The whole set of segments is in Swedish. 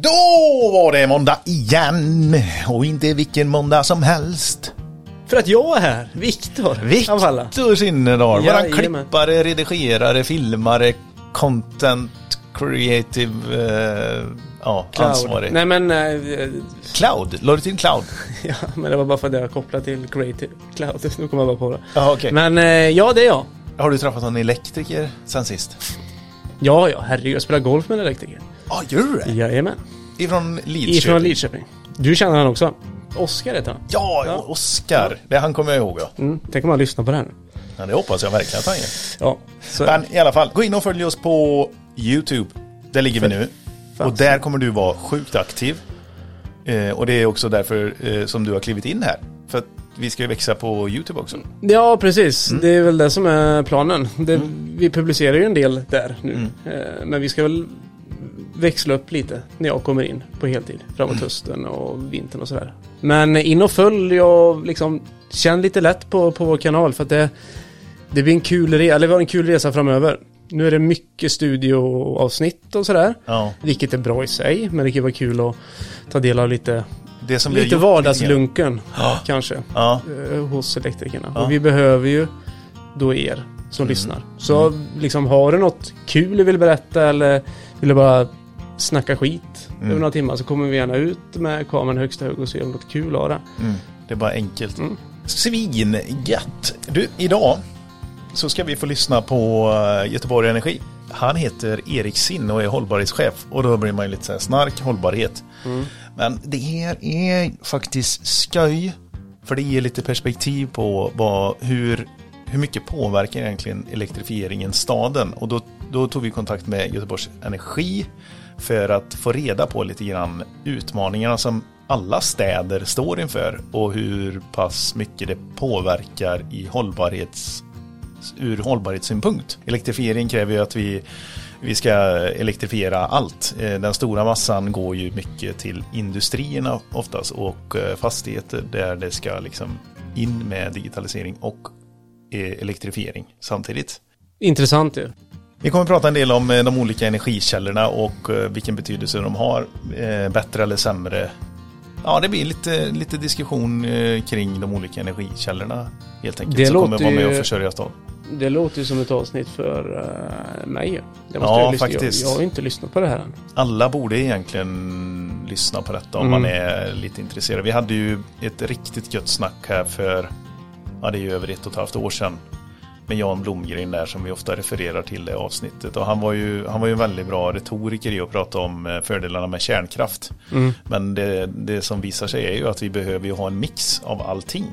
Då var det måndag igen och inte vilken måndag som helst. För att jag är här, Viktor. Viktor Sinnedahl, våran Jajamän. klippare, redigerare, filmare, content creative, eh, ja, ansvarig. Nej men, eh, Cloud, la du till Cloud? ja, men det var bara för att var kopplat till Creative Cloud. Nu kommer jag bara på det. Ja, okej. Men eh, ja, det är jag. Har du träffat någon elektriker sen sist? Ja, ja, herregud. Jag spelar golf med en elektriker. Ja, gör du det? Jajamän. Ifrån Lidköping? Ifrån Lidköping. Du känner han också? Oskar heter han. Ja, Ja. Oskar. Det han kommer jag ihåg ja. Mm, tänk om han lyssnar på det här nu. ja. Det hoppas jag verkligen att han gör. Ja, så Men i alla fall, gå in och följ oss på YouTube. Där ligger vi nu. Och där kommer du vara sjukt aktiv. Eh, och det är också därför eh, som du har klivit in här. För att vi ska ju växa på YouTube också. Ja, precis. Mm. Det är väl det som är planen. Det, Vi publicerar ju en del där nu. Mm. Eh, Men vi ska väl växla upp lite när jag kommer in på heltid. Mm. Framåt hösten och vintern och sådär. Men in och följ och liksom känn lite lätt på, på vår kanal för att det, det blir en kul resa, eller vi har en kul resa framöver. Nu är det mycket studioavsnitt och sådär. Ja. Vilket är bra i sig, men det kan vara kul att ta del av lite, Det som lite vardagslunken Ja. kanske Ja. eh, hos elektrikerna. Ja. Och vi behöver ju då er som Mm. lyssnar. Så liksom har du något kul du vill berätta eller vill du bara snacka skit Mm. över några timmar så kommer vi gärna ut med kameran högst hög och se om något kul har det. Mm. Det är bara enkelt. Mm. Svingött! Du, idag så ska vi få lyssna på eh, Göteborg Energi. Han heter Erik Sinn och är hållbarhetschef. Och då blir man ju lite så här snark, hållbarhet. Mm. Men det här är faktiskt skoj. För det ger lite perspektiv på vad, hur, hur mycket påverkar egentligen elektrifieringen staden. Och då, då tog vi kontakt med Göteborgs Energi för att få reda på lite grann utmaningarna som alla städer står inför och hur pass mycket det påverkar i hållbarhets, ur hållbarhetssynpunkt. Elektrifiering kräver ju att vi, vi ska elektrifiera allt. Eh, den stora massan går ju mycket till industrierna oftast och eh, fastigheter där det ska liksom in med digitalisering och eh, elektrifiering samtidigt. Intressant ju. Vi kommer att prata en del om eh, de olika energikällorna och eh, vilken betydelse de har. eh, Bättre eller sämre. Ja, det blir lite, lite diskussion kring de olika energikällorna helt enkelt. Det som kommer vara med och försörjas av. Det låter ju som ett avsnitt för mig. Det Ja, jag, faktiskt. Jag, jag har inte lyssnat på det här än. Alla borde egentligen lyssna på detta om Mm. man är lite intresserad. Vi hade ju ett riktigt gött snack här för, ja det är ju över ett och ett halvt år sedan. Med Jan Blomgren där som vi ofta refererar till det avsnittet. Och han var ju, han var ju en väldigt bra retoriker i att prata om eh, fördelarna med kärnkraft. Mm. Men det, det som visar sig är ju att vi behöver ju ha en mix av allting.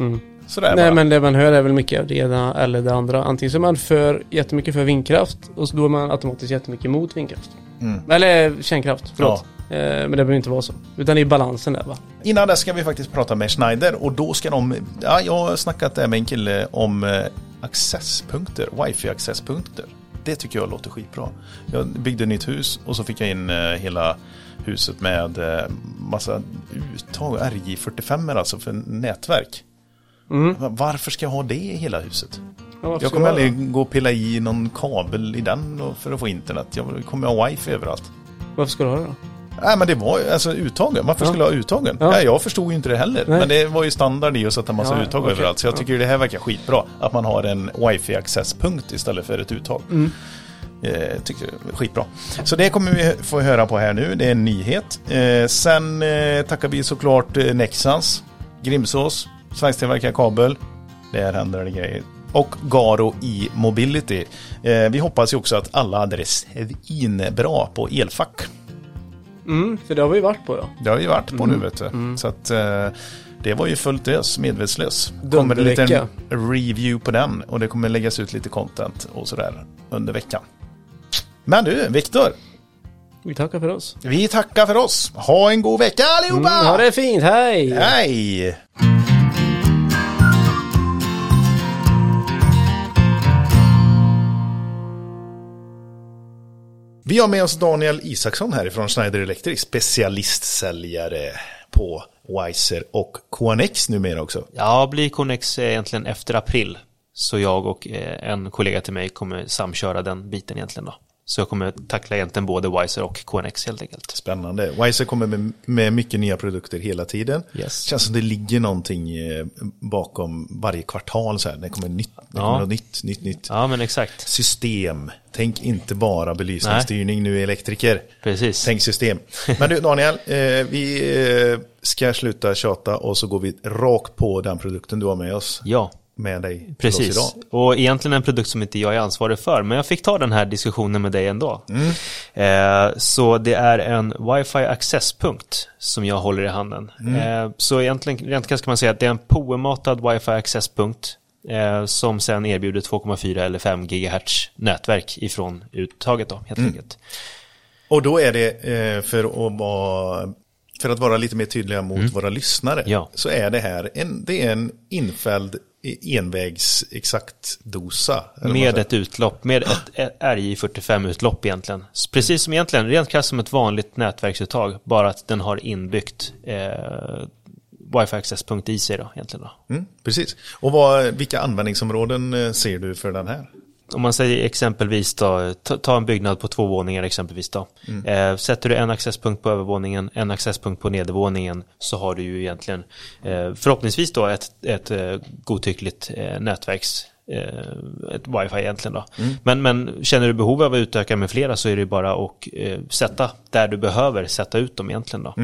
Mm. Sådär Nej bara. men det man hör är väl mycket av det ena eller det andra. Antingen så är man för jättemycket för vindkraft och så då är man automatiskt jättemycket emot vindkraft. Mm. Eller kärnkraft, förlåt. Eh, men det behöver inte vara så. Utan det är balansen där va. Innan det ska vi faktiskt prata med Schneider och då ska de, ja jag har snackat med en kille om eh, accesspunkter, wifi-accesspunkter. Det tycker jag låter skitbra. Jag byggde nytt hus och så fick jag in eh, hela huset med eh, massa uttag, RJ45 alltså för nätverk. Mm. Varför ska jag ha det i hela huset? Ja, Jag kommer aldrig gå och pilla i någon kabel i den för att få internet. Jag kommer ha wifi överallt. Varför ska du ha det då? Nej men det var ju alltså uttagen. Varför Ja. skulle jag ha uttagen? Ja. Ja. jag förstod ju inte det heller. Nej. Men det var ju standard i att sätta massa Ja, uttag okej. överallt. Så jag Ja. tycker det här verkar skitbra. Att man har en wifi accesspunkt istället för ett uttag. Mm. Eh, är skitbra. Så det kommer vi få höra på här nu. Det är en nyhet. Eh, sen eh, tackar vi såklart eh, Nexans, Grimsås, svensktillverkad kabel. Där händer det grejer. Och Garo i Mobility. Eh, vi hoppas ju också att alla hade det bra på elfack. Mm, för det har vi varit på ja. Det har vi varit på Mm. nu vet du. Mm. Så att eh, det var ju fullt ös, medvetslös. kommer en Dundervecka. liten review på den och det kommer läggas ut lite content och sådär under veckan. Men du, Viktor. Vi tackar för oss. Vi tackar för oss. Ha en god vecka allihopa! Mm, ha det fint, hej! Hej! Vi har med oss Daniel Isaksson härifrån Schneider Electric, specialistsäljare på Wiser och Connex numera också. Ja, blir Connex egentligen efter april. Så jag och eh, en kollega till mig kommer samköra den biten egentligen då. Så jag kommer tackla egentligen både Wiser och KNX helt enkelt. Spännande. Wiser kommer med, med mycket nya produkter hela tiden. Yes. Känns som det ligger någonting eh, bakom varje kvartal. Så här. Det kommer nytt, det Ja. kommer något nytt, nytt, nytt. Ja, men exakt. System. Tänk inte bara belysningsstyrning, nu är elektriker. Precis. Tänk system. Men du Daniel, eh, vi eh, ska sluta tjata och så går vi rakt på den produkten du har med oss. Ja, Med dig precis. idag. Och egentligen en produkt som inte jag är ansvarig för, men jag fick ta den här diskussionen med dig ändå. Eh, så det är en Wi-Fi accesspunkt som jag håller i handen. Eh, så egentligen, rent kan man säga att det är en POE-matad Wi-Fi accesspunkt eh, som sen erbjuder 2,4 eller 5 GHz nätverk ifrån uttaget då, helt enkelt. Och då är det eh, för att vara för att vara lite mer tydliga mot våra lyssnare Mm. Ja. så är det här en, det är en infälld envägs exakt dosa. Med ett utlopp, med ett, ett RJ45-utlopp egentligen. Precis som egentligen, rent krasst som ett vanligt nätverksuttag, bara att den har inbyggt eh, Wi-Fi access.i i sig då, egentligen då. Mm, precis. Och vad, vilka användningsområden eh, ser du för den här? Om man säger exempelvis då, ta, ta en byggnad på två våningar exempelvis då. Eh, sätter du en accesspunkt på övervåningen, en accesspunkt på nedervåningen så har du ju egentligen eh, förhoppningsvis då ett, ett eh, godtyckligt nätverks ett wifi egentligen då. Men, men känner du behov av att utöka med flera så är det bara att sätta där du behöver sätta ut dem egentligen då.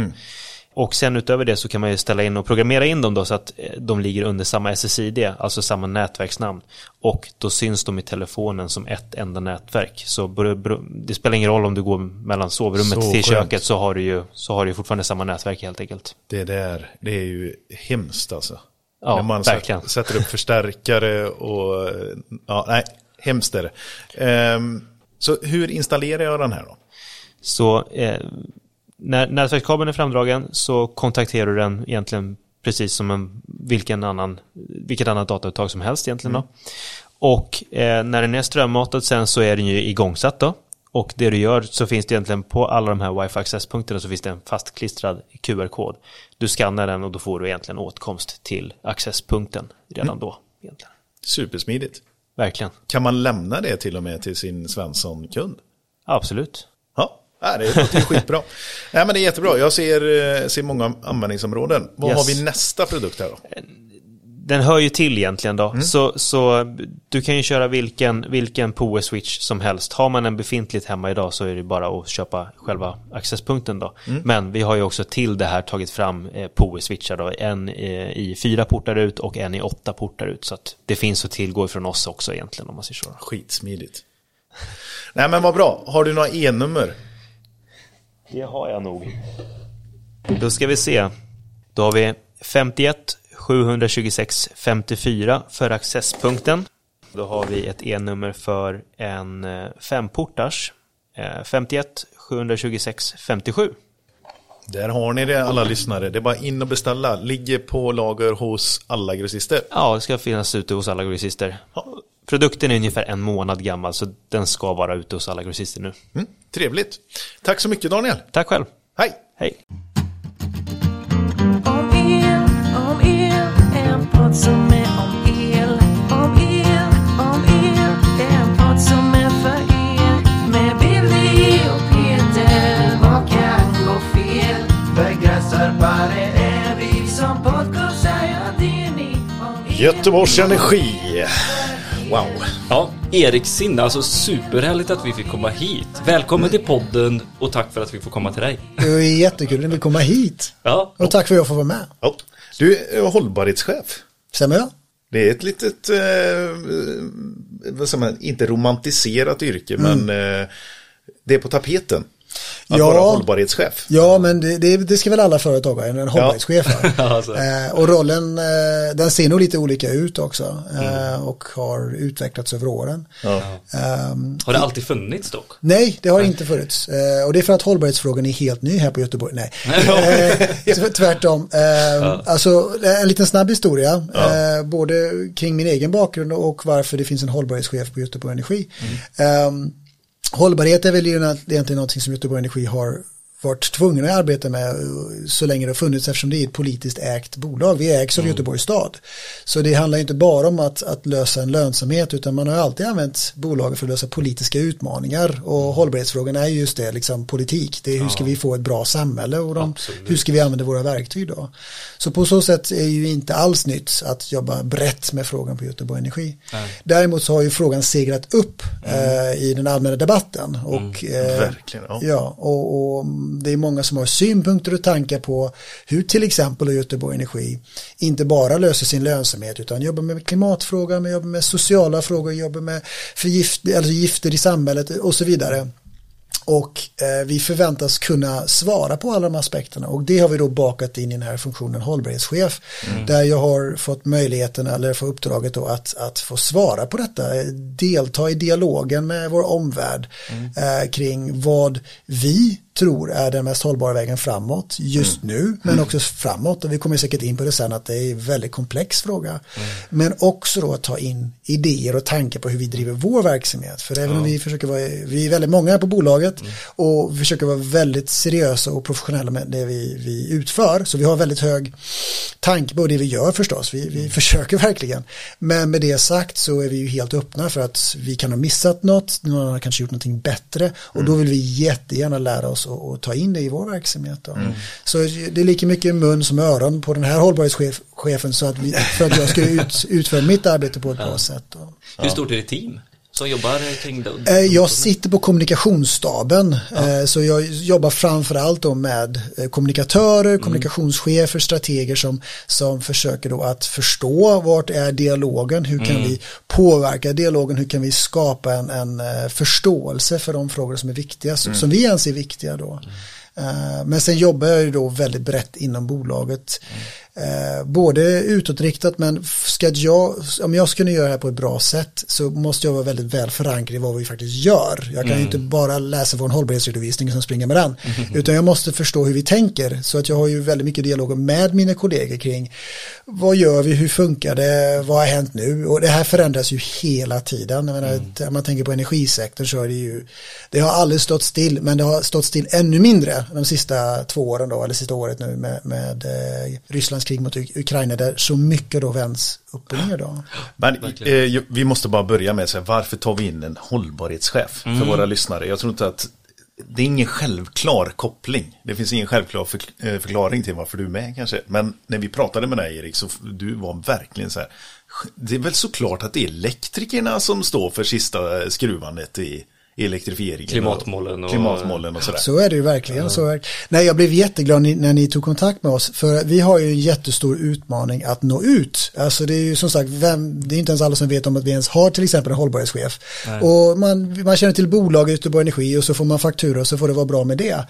Och sen utöver det så kan man ju ställa in och programmera in dem då så att eh, de ligger under samma SSID, alltså samma nätverksnamn. Och då syns de i telefonen som ett enda nätverk. Så det spelar ingen roll om du går mellan sovrummet Så till skönt. köket så har du ju så har du ju fortfarande samma nätverk helt enkelt. Det där, det är ju hemskt alltså. Ja, När man verkligen. sätter, upp förstärkare och, ja, nej, hemskt är det. Ehm, så hur installerar jag den här då? Så eh, när nätverkskabeln är framdragen så kontakterar du den egentligen precis som en, vilken annan, vilket annat datauttag som helst egentligen då. Och eh, när den är strömmatad sen så är den ju igångsatt då. Och det du gör så finns det egentligen på alla de här wifi access-punkterna så finns det en fastklistrad QR-kod. Du skannar den och då får du egentligen åtkomst till accesspunkten redan då. Egentligen. Supersmidigt. Verkligen. Kan man lämna det till och med till sin Svensson-kund? Absolut. Ja, det låter ju skitbra. Nej, men det är jättebra. Jag ser, eh, ser många användningsområden. Vad Yes. har vi nästa produkt här då? Den hör ju till egentligen då. Mm. Så, så du kan ju köra vilken, vilken POE-switch som helst. Har man en befintligt hemma idag så är det bara att köpa själva accesspunkten då. Mm. Men vi har ju också till det här tagit fram eh, POE-switchar då. En eh, i fyra portar ut och en i åtta portar ut. Så att det finns att tillgå från oss också egentligen om man säger så. Skitsmidigt. Nej, men vad bra. Har du några e-nummer? Det har jag nog. Då ska vi se. Då har vi 51 726 54 för accesspunkten. Då har vi ett e-nummer för en eh, femportars. eh, 51 726 57. Där har ni det alla lyssnare. Det är bara in och beställa. Ligger på lager hos alla grossister. Ja, det ska finnas ute hos alla grossister. Produkten är ungefär en månad gammal så den ska vara ute hos alla grossister nu. Mm, trevligt. Tack så mycket Daniel. Tack själv. Hej! Hej. Om el, om el, en podd som är om el. Om el, om el, en podd som är för er. Med Billy och Peter, vad kan gå fel? Begränsarbare är vi som podcastar, ja det är ni. Om el, Göteborgs Energi. Wow. Ja, Erik Sinne, alltså superhärligt att vi fick komma hit. Välkommen till podden och tack för att vi får komma till dig. Det är jättekul att vill komma hit. Ja, Och tack för att jag får vara med. Ja. Du är hållbarhetschef. Stämmer jag? Det är ett litet, eh, vad säger man, inte romantiserat yrke, men eh, det är på tapeten. Att Ja. vara hållbarhetschef. Ja, men det, det, det ska väl alla företag ha, en hållbarhetschef. ha. Alltså. eh, och rollen, eh, den ser nog lite olika ut också. Eh, och har utvecklats över åren. Ja. Ehm, har det alltid funnits dock? nej, det har inte funnits. Eh, och det är för att hållbarhetsfrågan är helt ny här på Göteborg. Nej, eh, tv- tvärtom. Eh, Alltså, en liten snabb historia. Eh, både kring min egen bakgrund och varför det finns en hållbarhetschef på Göteborg Energi. Eh, hållbarhet är väl egentligen någonting som Göteborg Energi har varit tvungna att arbeta med eh, så länge det har funnits eftersom det är ett politiskt ägt bolag. Vi ägs av Göteborgs stad. Så det handlar inte bara om att, att lösa en lönsamhet utan man har alltid använt bolaget för att lösa politiska utmaningar och hållbarhetsfrågan är just det, liksom politik. Det är hur ska vi få ett bra samhälle och de, hur ska vi använda våra verktyg då. Så på så sätt är ju inte alls nytt att jobba brett med frågan på Göteborg Energi. Däremot så har ju frågan seglat upp eh, i den allmänna debatten och eh, Verkligen, ja. Ja, och, och det är många som har synpunkter och tankar på hur till exempel Göteborg Energi inte bara löser sin lönsamhet utan jobbar med klimatfrågan, jobbar med sociala frågor, jobbar med förgift, alltså gifter i samhället och så vidare. Och eh, vi förväntas kunna svara på alla de aspekterna och det har vi då bakat in i den här funktionen hållbarhetschef. Där jag har fått möjligheten eller få uppdraget då att, att få svara på detta, eh, delta i dialogen med vår omvärld eh, kring vad vi tror är den mest hållbara vägen framåt just nu men också framåt. Och vi kommer säkert in på det sen att det är en väldigt komplex fråga. Men också då att ta in idéer och tankar på hur vi driver vår verksamhet. För även om vi försöker vara, vi är väldigt många på bolaget och vi försöker vara väldigt seriösa och professionella med det vi, vi utför. Så vi har väldigt hög tanke på det vi gör förstås, vi, vi försöker verkligen. Men med det sagt så är vi ju helt öppna för att vi kan ha missat något, någon har kanske gjort någonting bättre. Och då vill vi jättegärna lära oss och, och ta in det i vår verksamhet. Då. Så det är lika mycket mun som öron på den här hållbarhetschefen så att vi, för att jag ska ut, utföra mitt arbete på ett bra sätt. Då. Hur stort är ditt team som jobbar kring det? Eh, Jag sitter på kommunikationsstaben eh, så jag jobbar framförallt då med eh, kommunikatörer, kommunikationschefer, strateger som, som försöker då att förstå vart är dialogen, hur kan vi påverka dialogen, hur kan vi skapa en, en förståelse för de frågor som är viktiga, som, som vi anser viktiga då. Eh, Men sen jobbar jag ju då väldigt brett inom bolaget. Eh, både utåtriktat men ska jag, om jag ska kunna göra det här på ett bra sätt så måste jag vara väldigt väl förankrad i vad vi faktiskt gör. Jag kan ju inte bara läsa vår hållbarhetsredovisning som springer med den. Utan jag måste förstå hur vi tänker. Så att jag har ju väldigt mycket dialoger med mina kollegor kring vad gör vi, hur funkar det, vad har hänt nu? Och det här förändras ju hela tiden. Jag menar, Om man tänker på energisektorn så är det ju, det har aldrig stått still, men det har stått still ännu mindre de sista två åren då, eller sista året nu med, med eh, Rysslands krig mot Uk- Ukraina där så mycket då vänds upp och ner då. Men eh, vi måste bara börja med så här, varför tar vi in en hållbarhetschef för våra lyssnare? Jag tror inte att det är ingen självklar koppling. Det finns ingen självklar för, eh, förklaring till varför du är med kanske. Men när vi pratade med dig Erik så du var verkligen så här. Det är väl såklart att det är elektrikerna som står för sista skruvandet i elektrifieringen. Klimatmålen och- klimatmålen och sådär. Så är det ju verkligen. Så är, nej, jag blev jätteglad ni, när ni tog kontakt med oss. För vi har ju en jättestor utmaning att nå ut. Alltså det är ju som sagt, vem, det är inte ens alla som vet om att vi ens har till exempel en hållbarhetschef. Och man, man känner till bolaget Göteborg Energi och så får man faktura och så får det vara bra med det.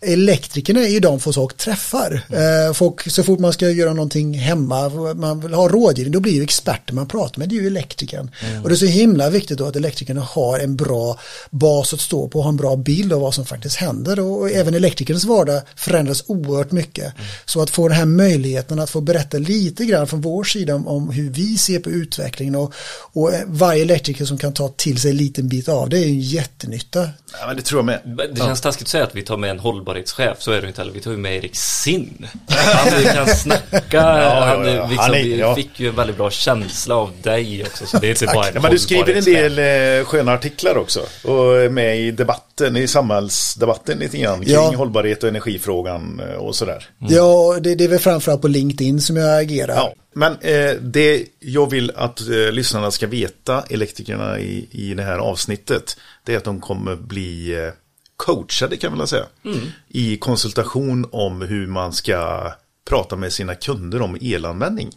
Elektrikerna är ju de folk träffar. Eh, folk, så fort man ska göra någonting hemma, man vill ha rådgivning, då blir ju experter man pratar med, det är ju elektrikern. Och det är så himla viktigt då att elektrikerna har en bra bas att stå på och har en bra bild av vad som faktiskt händer. Och, och även elektrikerns vardag förändras oerhört mycket. Så att få den här möjligheten att få berätta lite grann från vår sida om, om hur vi ser på utvecklingen och, och eh, varje elektriker som kan ta till sig en liten bit av det är ju en jättenytta. Ja, men det tror jag med. Det känns taskigt att säga att vi tar med en hållbarhetschef, så är det inte heller. Vi tar ju med Erik Sinn. Han kan snacka, ja, han, ja. Liksom, Han är- vi ja. fick ju en väldigt bra känsla av dig också. Så det är inte bara en Ja, men du skriver en del eh, sköna artiklar också. Och med i debatten, i samhällsdebatten lite grann. Kring Ja. hållbarhet och energifrågan eh, och sådär. Ja, det, det är väl framförallt på LinkedIn som jag agerar. Ja, men eh, det jag vill att eh, lyssnarna ska veta, elektrikerna i, i det här avsnittet, det är att de kommer bli eh, coachade kan man väl säga. I konsultation om hur man ska prata med sina kunder om elanvändning.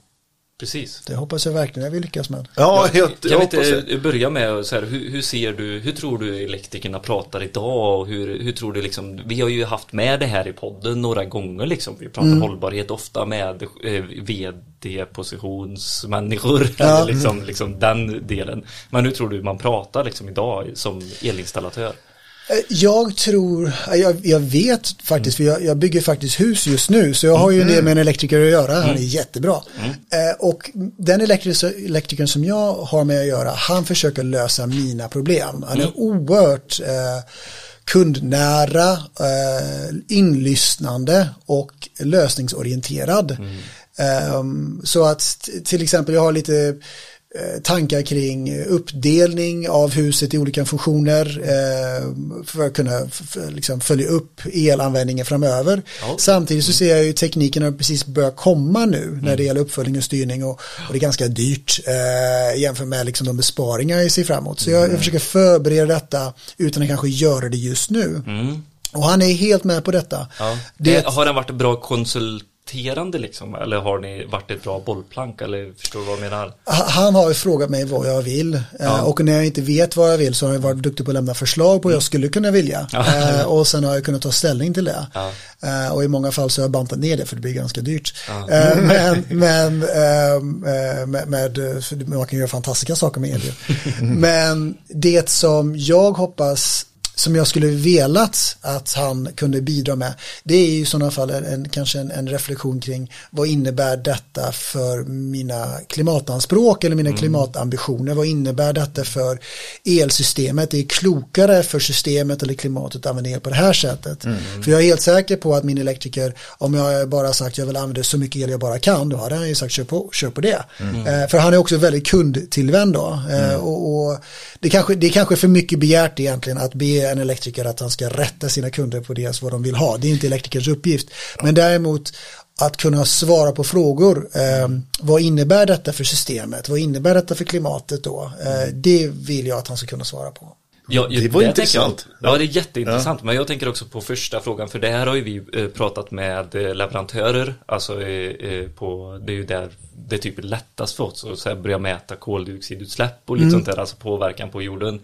Precis. Det hoppas jag verkligen jag vill lyckas med. Ja, jag, Kan jag vi hoppas det. inte börja med så här, hur, hur ser du, hur tror du elektrikerna pratar idag och hur, hur tror du liksom, vi har ju haft med det här i podden några gånger liksom, vi pratar hållbarhet ofta med eh, vd-positionsmänniskor, Ja. eller liksom, liksom den delen. Men hur tror du man pratar liksom idag som elinstallatör? Eh, Jag tror, eh, jag, jag vet faktiskt, för jag, jag bygger faktiskt hus just nu, så jag har ju en del med en elektriker att göra, han är jättebra. Eh, och den elektriker, elektrikern som jag har med att göra, han försöker lösa mina problem. Han är oerhört eh, kundnära, eh, inlyssnande och lösningsorienterad. Ehm, så att till exempel jag har lite eh, tankar kring uppdelning av huset i olika funktioner eh, för att kunna liksom följa upp elanvändningen framöver. Samtidigt så ser jag ju tekniken har precis börjat komma nu när det gäller uppföljning och styrning och, och det är ganska dyrt eh, jämfört med liksom de besparingar jag ser framåt. Så jag, jag försöker förbereda detta utan att kanske göra det just nu. Och han är helt med på detta. Ja. Det- Eh, Har den varit bra konsulterande liksom? Eller har ni varit ett bra bollplank? Eller förstår du vad jag menar? Ha- Han har ju frågat mig vad jag vill eh, och när jag inte vet vad jag vill så har jag varit duktig på att lämna förslag på vad jag skulle kunna vilja Eh, och sen har jag kunnat ta ställning till det Ja. Eh, och i många fall så har jag bantat ner det för det blir ganska dyrt men, men ehm, eh, med, med, man kan göra fantastiska saker med el men det som jag hoppas som jag skulle velat att han kunde bidra med det är ju i sådana fall en, kanske en, en reflektion kring vad innebär detta för mina klimatanspråk eller mina klimatambitioner? Vad innebär detta för elsystemet? Det är klokare för systemet eller klimatet att använda el på det här sättet. För jag är helt säker på att min elektriker om jag bara sagt jag vill använda så mycket el jag bara kan då hade han ju sagt kör på, kör på det. Eh, för han är också väldigt kundtillvänd då. Eh, och, och det, kanske, det är kanske för mycket begärt egentligen att be en elektriker att han ska rätta sina kunder på det vad de vill ha. Det är inte elektrikers uppgift. Men däremot att kunna svara på frågor. Eh, vad innebär detta för systemet? Vad innebär detta för klimatet då? Eh, det vill jag att han ska kunna svara på. Ja, Det var tänker intressant. Jag, ja, det är jätteintressant. Men jag tänker också på första frågan. För det här har ju vi eh, pratat med eh, leverantörer. Alltså eh, på, det är ju där det är typ lättast för oss att börja mäta koldioxidutsläpp och lite sånt där. Alltså påverkan på jorden.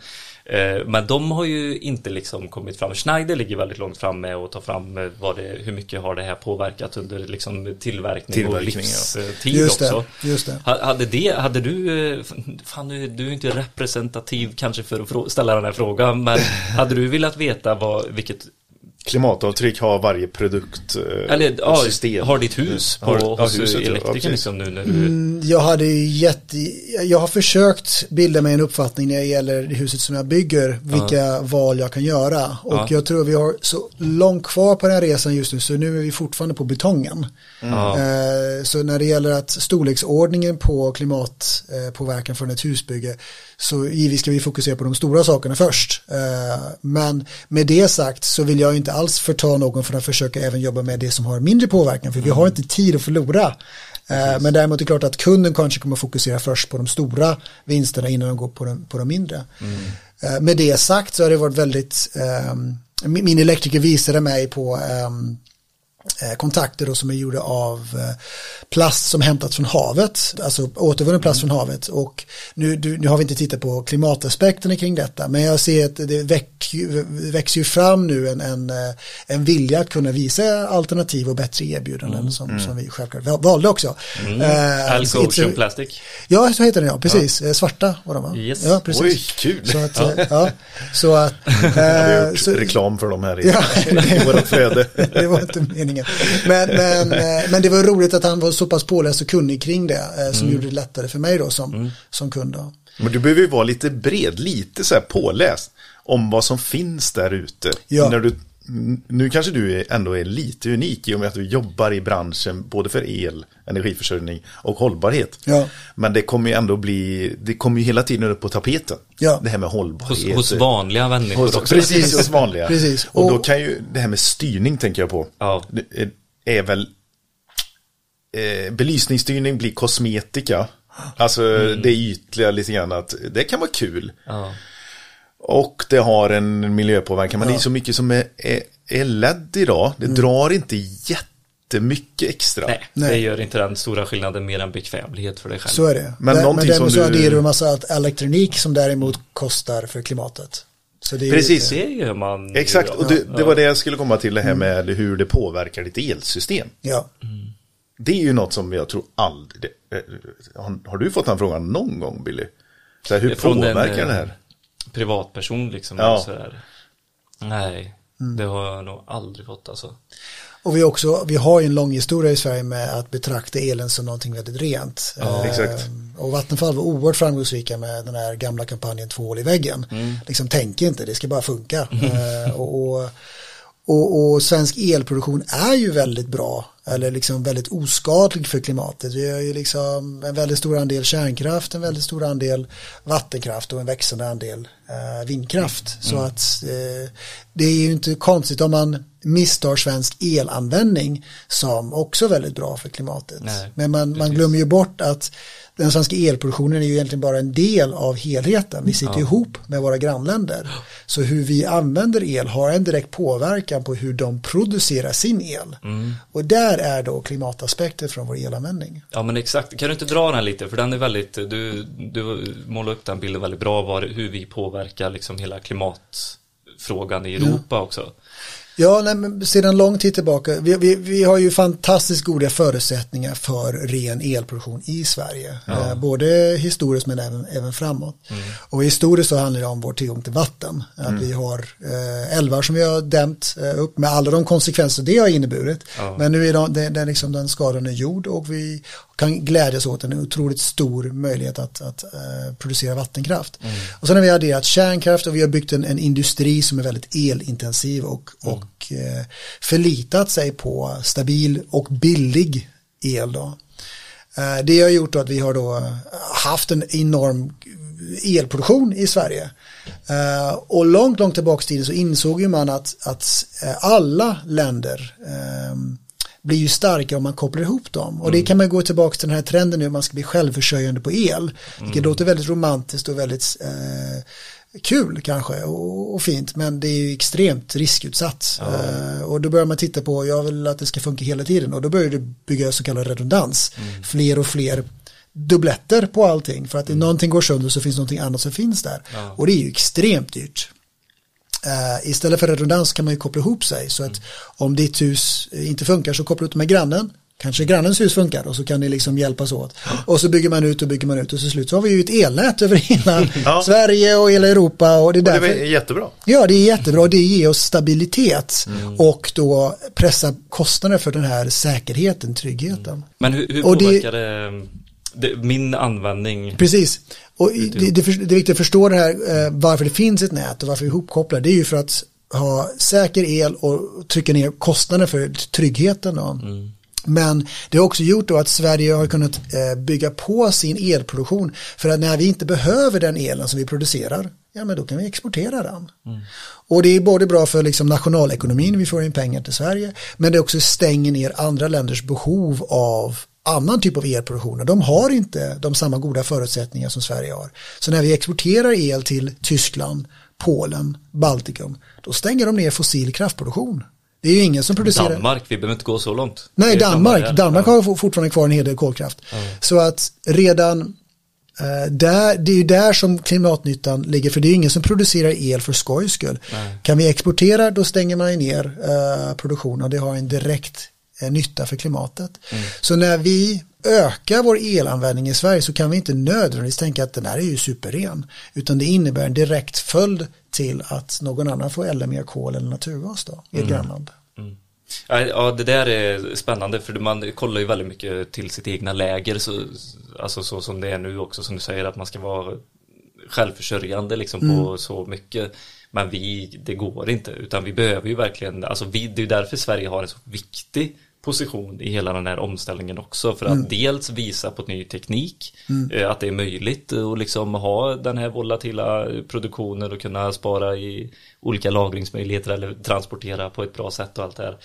Eh, men de har ju inte liksom kommit fram. Schneider ligger väldigt långt fram med att ta fram eh, vad det, hur mycket har det här påverkat under liksom tillverkning, och Tillverkning, ja. livstid Just det, också. just det. Ha- Hade, det, hade du, eh, fan du är inte representativ kanske för att ställa den här frågan, men hade du velat veta vad, vilket, Klimatavtryck har varje produkt eh, eller ja, system. har ditt hus på, Har- ja, hos huset, ja. Ja, elektrikern precis. liksom nu när du, Mm, Jag hade ju jätte, jag har försökt bilda mig en uppfattning när det gäller det huset som jag bygger, vilka val jag kan göra. Och Ja. jag tror vi har så långt kvar på den resan just nu, så nu är vi fortfarande på betongen. ja, Eh, Så när det gäller att storleksordningen på klimatpåverkan från ett husbygge så givetvis ska vi fokusera på de stora sakerna först. Eh, Men med det sagt så vill jag inte alls förta någon för att försöka även jobba med det som har mindre påverkan för vi har inte tid att förlora. Eh, Men däremot är det klart att kunden kanske kommer fokusera först på de stora vinsterna innan de går på de, på de mindre. Eh, Med det sagt så har det varit väldigt, ehm, min elektriker visade mig på eh, kontakter då som är gjorda av eh, plast som hämtats från havet, alltså återvunnen plast från havet och nu, du, nu har vi inte tittat på klimataspekterna kring detta men jag ser att det väck, växer ju fram nu en, en, eh, en vilja att kunna visa alternativ och bättre erbjudanden som, som vi självklart val- valde också. Eh, Alco it's a- Ocean Plastic. Ja, så heter den ja, precis. Eh, Svarta var de va? Yes. Ja, precis. Oj, kul. Så att, eh, ja, så att... Jag har eh, gjort så- reklam för dem här i, Ja. i vårt flöde. det var inte meningen. Men, men, eh, men det var roligt att han var så pass påläst och kunnig kring det eh, som gjorde det lättare för mig då som, som kund. Då. Men du behöver ju vara lite bred, lite så här påläst om vad som finns där ute. Ja. När du, nu kanske du ändå är lite unik i och med att du jobbar i branschen både för el, energiförsörjning och hållbarhet. Ja. Men det kommer ju ändå bli, det kommer ju hela tiden upp på tapeten. Ja. Det här med Hos, hållbarhet. hos vanliga människor Hos, också. precis, hos vanliga. Precis. Och, då Och- kan ju det här med styrning tänker jag på. Ja. Är- är väl eh, belysningsstyrning blir kosmetika. Alltså det ytliga lite grann att det kan vara kul. Ja. Och det har en miljöpåverkan. Men det är så mycket som är, är, är LED idag. Det drar inte jättemycket extra. Nej, Nej. det gör inte den stora skillnaden mer än bekvämlighet för dig själv. Så är det. Men men någonting däremot som så du- adderar du en massa elektronik som däremot kostar för klimatet. Så det är Precis. Det gör man Exakt, och det, det var det jag skulle komma till det här med hur det påverkar ditt elsystem. Ja. Det är ju något som jag tror aldrig... det- eh, Har, har du fått den frågan någon gång Billy? Så här, hur Från påverkar eh, det här? Privatperson liksom. Ja. Sådär. Nej, det har jag nog aldrig fått alltså. Och vi, också, vi har ju en lång historia i Sverige med att betrakta elen som någonting väldigt rent. Ja, Eh, exakt. Och Vattenfall var oerhört framgångsrika med den här gamla kampanjen Två hål i väggen. Liksom tänk inte, det ska bara funka. Eh, och, och, och, och svensk elproduktion är ju väldigt bra, eller liksom väldigt oskadlig för klimatet. Vi har ju liksom en väldigt stor andel kärnkraft, en väldigt stor andel vattenkraft och en växande andel eh, vindkraft. Så att eh, det är ju inte konstigt om man misstar svensk elanvändning som också väldigt bra för klimatet. Nej, Men man, man glömmer ju bort att den svenska elproduktionen är ju egentligen bara en del av helheten. Vi sitter ihop med våra grannländer. Så hur vi använder el har en direkt påverkan på hur de producerar sin el. Mm. Och där är då klimataspekter från vår elanvändning. Ja men exakt, kan du inte dra den här lite? För den är väldigt, du, du målar upp den bilden väldigt bra, var, hur vi påverkar liksom hela klimatfrågan i Europa också. Ja, nej, men sedan lång tid tillbaka, vi, vi, vi har ju fantastiskt goda förutsättningar för ren elproduktion i Sverige. Eh, både historiskt men även, även framåt. Och historiskt så handlar det om vår tillgång till vatten. Att vi har eh, älvar som vi har dämt eh, upp med alla de konsekvenser det har inneburit. Ja. Men nu är de, det, det liksom den skadan är gjord och vi kan glädjas åt en otroligt stor möjlighet att, att eh, producera vattenkraft. Och sen har vi adderat kärnkraft och vi har byggt en, en industri som är väldigt elintensiv och, och eh, förlitat sig på stabil och billig el. Då. Eh, det har gjort att vi har då haft en enorm elproduktion i Sverige. Eh, och långt, långt tillbaka i tiden så insåg ju man att, att alla länder eh, blir ju starkare om man kopplar ihop dem. Och det kan man gå tillbaka till den här trenden nu, att man ska bli självförsörjande på el. Vilket låter väldigt romantiskt och väldigt eh, kul kanske och, och fint men det är ju extremt riskutsatt. Eh, och då börjar man titta på, jag vill att det ska funka hela tiden och då börjar det bygga så kallad redundans. Fler och fler dubbletter på allting för att mm. någonting går sönder så finns någonting annat som finns där. Och det är ju extremt dyrt. Uh, istället för redundans kan man ju koppla ihop sig så att om ditt hus inte funkar så kopplar du ut med grannen kanske grannens hus funkar och så kan ni liksom hjälpas åt. Och så bygger man ut och bygger man ut och så slut så har vi ju ett elnät över hela Ja. Sverige och hela Europa och det är Och det är jättebra. Ja, det är jättebra det ger oss stabilitet och då pressa kostnader för den här säkerheten, tryggheten. Men hur, hur Och det- påverkar det, det min användning? Precis. Och det, det, det är viktigt att förstå det här eh, varför det finns ett nät och varför vi är ihopkopplade. Det är ju för att ha säker el och trycka ner kostnader för tryggheten. Då. Men det har också gjort då att Sverige har kunnat eh, bygga på sin elproduktion för att när vi inte behöver den elen som vi producerar, ja men då kan vi exportera den. Och det är både bra för liksom nationalekonomin, vi får in pengar till Sverige, men det också stänger ner andra länders behov av annan typ av elproduktion. Och De har inte de samma goda förutsättningar som Sverige har. Så när vi exporterar el till Tyskland, Polen, Baltikum, då stänger de ner fossil kraftproduktion. Det är ju ingen som producerar. Danmark, vi behöver inte gå så långt. Nej, Danmark. Danmark har fortfarande kvar en hel del kolkraft. Så att redan eh, där, det är ju där som klimatnyttan ligger, för det är ju ingen som producerar el för skojs skull. Kan vi exportera, då stänger man ju ner eh, produktionen och det har en direkt nytta för klimatet. Så när vi ökar vår elanvändning i Sverige så kan vi inte nödvändigtvis tänka att den här är ju superren, utan det innebär en direkt följd till att någon annan får elda mer kol eller naturgas då, i ett grannland. Ja, Ja, det där är spännande för man kollar ju väldigt mycket till sitt egna läger. Så, alltså så som det är nu också som du säger att man ska vara självförsörjande liksom på så mycket. Men vi, det går inte utan vi behöver ju verkligen, alltså vi, det är ju därför Sverige har en så viktig position i hela den här omställningen också. För att dels visa på ny teknik eh, att det är möjligt att liksom ha den här volatila produktionen och kunna spara i olika lagringsmöjligheter eller transportera på ett bra sätt och allt det här.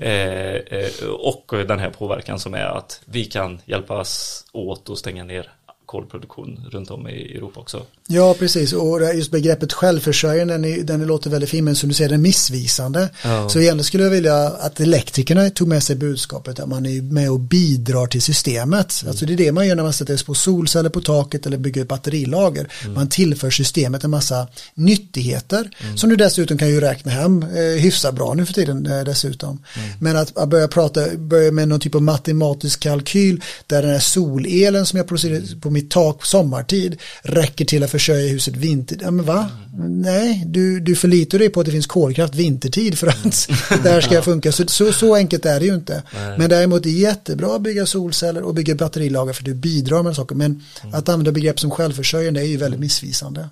Eh, eh, och den här påverkan som är att vi kan hjälpas åt och stänga ner kolproduktion runt om i Europa också. Ja, precis. Och just begreppet självförsörjande, den, den låter väldigt fin, men som du säger, den är missvisande. Ja. Så egentligen skulle jag vilja att elektrikerna tog med sig budskapet att man är med och bidrar till systemet. Alltså det är det man gör när man sätter sig på solceller på taket eller bygger ett batterilager. Man tillför systemet en massa nyttigheter som du dessutom kan ju räkna hem eh, hyfsat bra nu för tiden eh, dessutom. Men att, att börja prata, börja med någon typ av matematisk kalkyl där den här solelen som jag producerar på mitt ditt tak sommartid räcker till att försörja huset vinter. Ja men va? Nej, du, du förlitar dig på att det finns kolkraft vintertid för att det här ska funka. Så, så, så enkelt är det ju inte. Men däremot är det jättebra att bygga solceller och bygga batterilager för du bidrar med saker. Men att använda begrepp som självförsörjande är ju väldigt missvisande.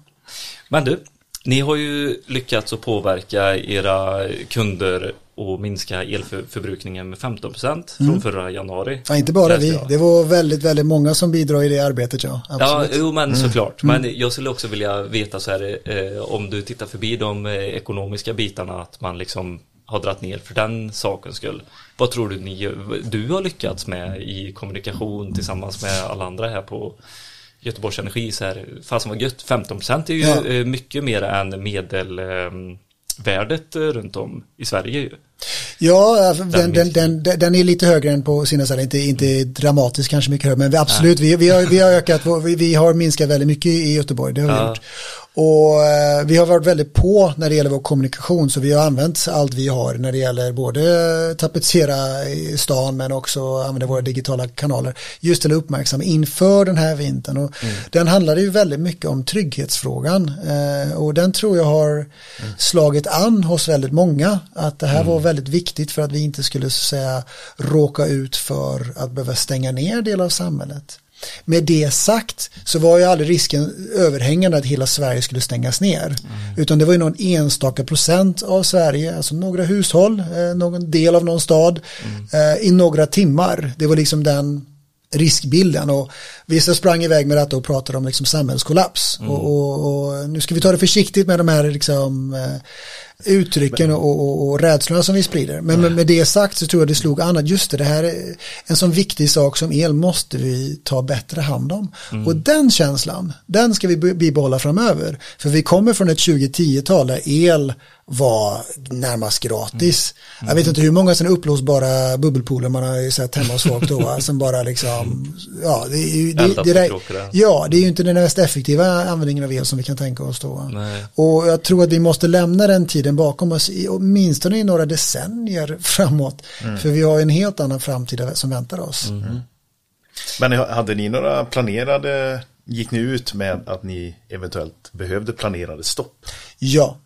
Men du, ni har ju lyckats att påverka era kunder och minska elförbrukningen med 15% från förra januari. Ja, inte bara vi, det var väldigt, väldigt många som bidrar i det arbetet ja. Ja, jo men såklart. Men jag skulle också vilja veta så här, eh, om du tittar förbi de eh, ekonomiska bitarna, att man liksom har dratt ner för den sakens skull. Vad tror du ni, du har lyckats med i kommunikation tillsammans med alla andra här på Göteborgs Energi så här, fasen vad gött, 15% är ju Ja. eh, mycket mer än medelvärdet eh, runt om i Sverige ju. Ja, alltså, den, den, den, den är lite högre än på sina ställen, inte, inte dramatiskt kanske mycket högre, men absolut, vi, vi, har, vi har ökat, vi, har minskat väldigt mycket i Göteborg, det har vi gjort. Och eh, vi har varit väldigt på när det gäller vår kommunikation, så vi har använt allt vi har när det gäller både tapetsera i stan men också använda våra digitala kanaler, just till att uppmärksamma inför den här vintern. Och Den handlade ju väldigt mycket om trygghetsfrågan eh, och den tror jag har slagit an hos väldigt många, att det här var väldigt viktigt för att vi inte skulle så säga råka ut för att behöva stänga ner delar av samhället. Med det sagt så var ju aldrig risken överhängande att hela Sverige skulle stängas ner. Utan det var ju någon enstaka procent av Sverige, alltså några hushåll, eh, någon del av någon stad eh, i några timmar. Det var liksom den riskbilden och vissa sprang iväg med detta och pratade om liksom samhällskollaps. Och, och, och nu ska vi ta det försiktigt med de här liksom, eh, uttrycken och, och, och rädslorna som vi sprider. Men med, med det sagt så tror jag det slog an att just det, det här är en sån viktig sak som el måste vi ta bättre hand om. Och den känslan, den ska vi be- bibehålla framöver. För vi kommer från ett 2010-tal där el var närmast gratis. Jag vet inte hur många sådana upplåsbara bubbelpooler man har ju sett hemma hos folk då, som bara liksom, ja, det är det, det där, ja, det är ju inte den mest effektiva användningen av el som vi kan tänka oss då. Nej. Och jag tror att vi måste lämna den tiden bakom oss, i, åtminstone i några decennier framåt. För vi har en helt annan framtid som väntar oss. Men hade ni några planerade, gick ni ut med att ni eventuellt behövde planerade stopp? Ja,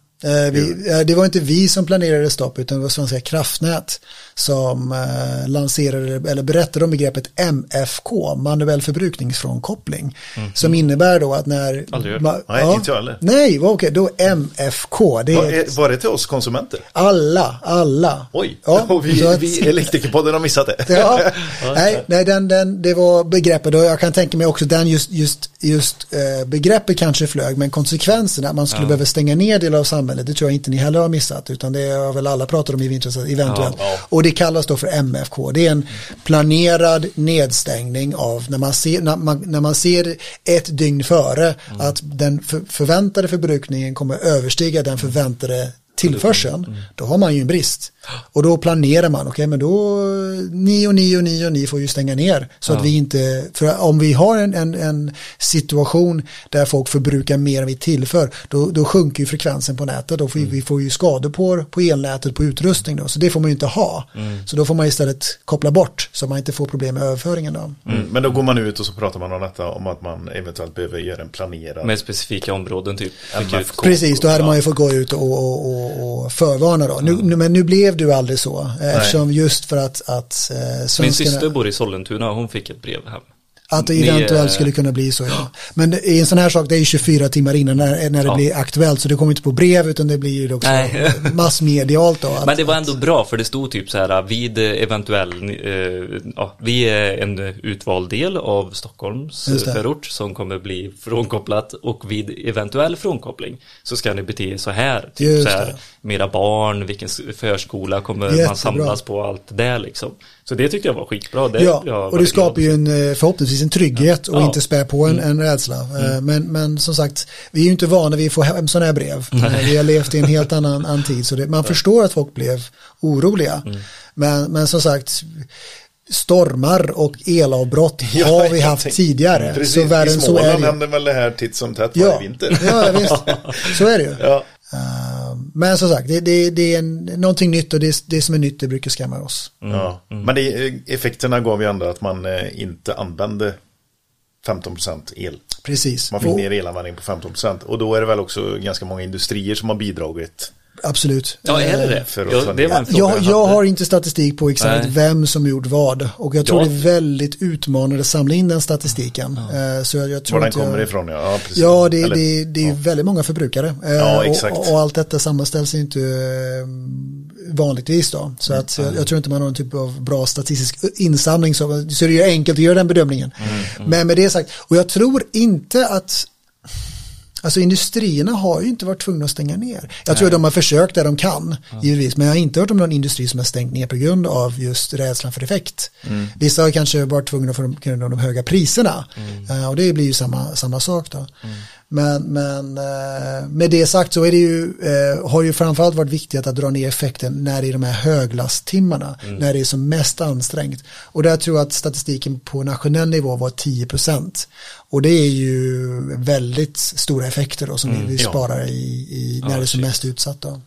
vi, eh, det var inte vi som planerade stopp utan det var Svenska kraftnät som eh, lanserade eller berättade om begreppet MFK, manuell förbrukningsfrånkoppling. Som innebär då att när... Aldrig ma- Nej, inte jag heller. Nej, okej, då MFK, det Var, är var det till oss konsumenter? alla, alla. Oj, Ja, och vi, att- vi Elektrikerpodden har missat det. Ja, nej, nej den, den, det var begreppet och jag kan tänka mig också den just, just, just eh, begreppet kanske flög men konsekvenserna att man skulle behöva stänga ner delar av samhället det tror jag inte ni heller har missat utan det har väl alla pratat om i vintras eventuellt. Ja, ja. och det kallas då för MFK det är en planerad nedstängning av när man ser, när man, när man ser ett dygn före att den för, förväntade förbrukningen kommer överstiga den förväntade tillförseln, då har man ju en brist. Och då planerar man, okej men då ni och ni och ni och ni får ju stänga ner. Så att vi inte, för om vi har en, en, en situation där folk förbrukar mer än vi tillför, då, då sjunker ju frekvensen på nätet. Då får vi, vi får ju skador på, på elnätet, på utrustning då. Så det får man ju inte ha. Så då får man istället koppla bort så man inte får problem med överföringen då. Mm, men då går man ut och så pratar man om detta, om att man eventuellt behöver göra en planerad... Med specifika områden typ. Kod. Precis, då hade man ju fått gå ut och, och, och, och förvarna då. Nu, nu, men nu blev ju aldrig så. eh, Eftersom just för att, att eh, Min svenskarna... syster bor i Sollentuna och hon fick ett brev hem. Att det eventuellt eh, skulle kunna bli så, ja. Men i en sån här sak, det är ju 24 timmar innan när, när det Ja. blir aktuellt, så det kommer inte på brev, utan det blir ju också Nej. massmedialt då. Att, Men det var ändå bra för det stod typ så här vid eventuell, eh, ja, vi är en utvald del av Stockholms förort som kommer bli frånkopplat och vid eventuell frånkoppling så ska ni bete så här. Typ Just så här mera barn, vilken förskola kommer Jättebra. man samlas på, allt det liksom. Så det tyckte jag var skitbra. Det, Ja, och det skapar ju en, eh, förhoppningsvis en trygghet och Ja. inte spä på en, en rädsla. Eh, Men, men som sagt, vi är ju inte vana vid att få hem sådana här brev. Eh, Vi har levt i en helt annan, annan tid, så det, man förstår att folk blev oroliga. Mm. Men, men som sagt, stormar och elavbrott Ja, har vi haft tänkte- tidigare. Precis, så värre i än så är Småland det. händer väl det här titt som tätt Ja, varje vinter. ja visst. Så är det ju. Ja. Eh, Men som sagt, det, det, det är en, någonting nytt och det, det som är nytt det brukar skrämma oss. Ja. Men det, effekterna gav ju ändå att man eh, inte använde 15% el. Precis. Man fick Och- ner elanvändningen på 15% och då är det väl också ganska många industrier som har bidragit. Absolut. Ja, är det det? För att Ja, ta det var en ner. fråga Jag, jag har inte statistik på exakt Nej. vem som gjort vad och jag tror Ja. det är väldigt utmanande att samla in den statistiken. Eh, Så jag, jag tror Var den att jag, kommer ifrån, ja. ja precis. Ja, det, Eller- det, det är ju väldigt många förbrukare. Eh, Ja, exakt. Och, och allt detta sammanställs inte eh, vanligtvis då. Så att jag, jag tror inte man har någon typ av bra statistisk insamling så, så det är ju enkelt att göra den bedömningen. Men med det sagt, och jag tror inte att Alltså industrierna har ju inte varit tvungna att stänga ner. Jag tror att de har försökt där de kan, givetvis. Men jag har inte hört om någon industri som har stängt ner på grund av just rädslan för effekt. Vissa har kanske varit tvungna för de, grund av de höga priserna. Eh, och det blir ju samma, samma sak då. Men, men eh, med det sagt så är det ju, eh, har ju framförallt varit viktigt att dra ner effekten när det är de här höglasttimmarna, när det är som mest ansträngt. Och där tror jag att statistiken på nationell nivå var 10%. Och det är ju väldigt stora effekter då som vi, vi ja. sparar i, i när Ja, det är som shit. mest utsatt då.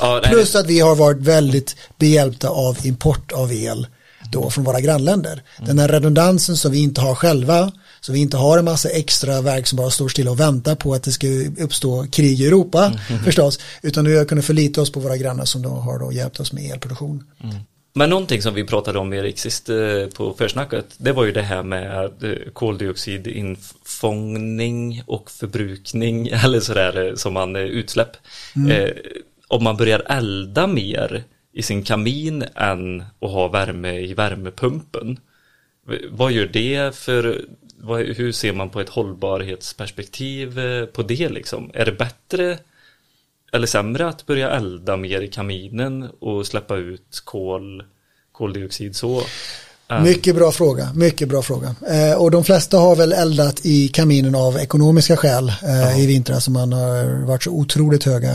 Ja, Plus att vi har varit väldigt behjälpta av import av el då från våra grannländer. Den här redundansen som vi inte har själva, så vi inte har en massa extra verk som bara står still och väntar på att det ska uppstå krig i Europa förstås, utan vi har kunnat förlita oss på våra grannar som då har då hjälpt oss med elproduktion. Men någonting som vi pratade om Erik sist eh, på försnacket det var ju det här med eh, koldioxidinfångning och förbrukning eller sådär eh, som man utsläpp. Eh, om man börjar elda mer i sin kamin än att ha värme i värmepumpen. Vad gör det för, vad, hur ser man på ett hållbarhetsperspektiv eh, på det liksom? Är det bättre eller sämre att börja elda mer i kaminen och släppa ut kol, koldioxid så? än- Mycket bra fråga, mycket bra fråga. Eh, och de flesta har väl eldat i kaminen av ekonomiska skäl eh, i vintras som man har varit så otroligt höga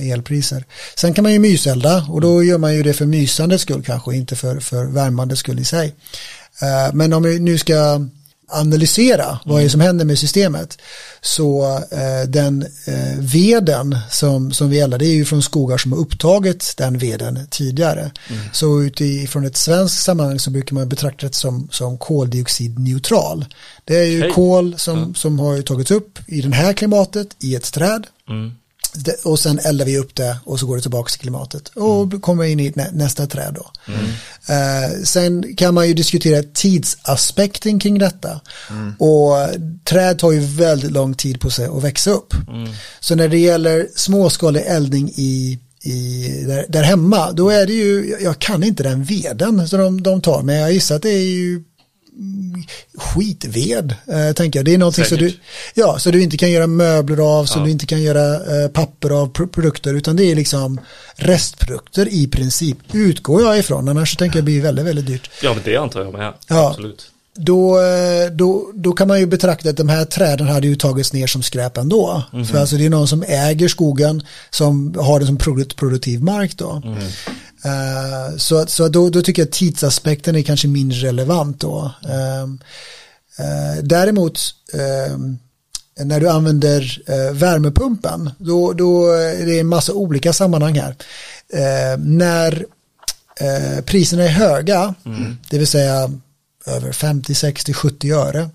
eh, elpriser. Sen kan man ju myselda och då gör man ju det för mysandets skull kanske, inte för, för värmandets skull i sig. Eh, men om vi nu ska analysera vad är det som händer med systemet så eh, den eh, veden som, som vi eldar det är ju från skogar som har upptagit den veden tidigare. Så utifrån ett svenskt sammanhang så brukar man betrakta det som, som koldioxidneutral. Det är ju Okej. kol som, som har tagits upp i det här klimatet i ett träd Mm. Det, och sen eldar vi upp det och så går det tillbaka till klimatet. Och kommer in i nä, nästa träd då. Eh, sen kan man ju diskutera tidsaspekten kring detta. Och träd tar ju väldigt lång tid på sig att växa upp. Så när det gäller småskalig eldning i i, där, där hemma, då är det ju, jag kan inte den veden som de, de tar, men jag gissar att det är ju mm, skitved, eh, tänker jag. Det är någonting så du, ja, så du inte kan göra möbler av, så Ja. du inte kan göra eh, papper av pr- produkter, utan det är liksom restprodukter i princip, utgår jag ifrån, annars så tänker jag bli väldigt, väldigt dyrt. Ja, men det antar jag med. Ja. Absolut. Då, eh, då, då kan man ju betrakta att de här träden hade ju tagits ner som skräp ändå. För alltså det är någon som äger skogen som har det som produkt, produktiv mark då. Eh, så så då, då tycker jag att tidsaspekten är kanske mindre relevant då. Ehm, eh, däremot ehm, när du använder eh, värmepumpen då, då är det en massa olika sammanhang här. När priserna är höga, det vill säga över 50, 60, 70 öre,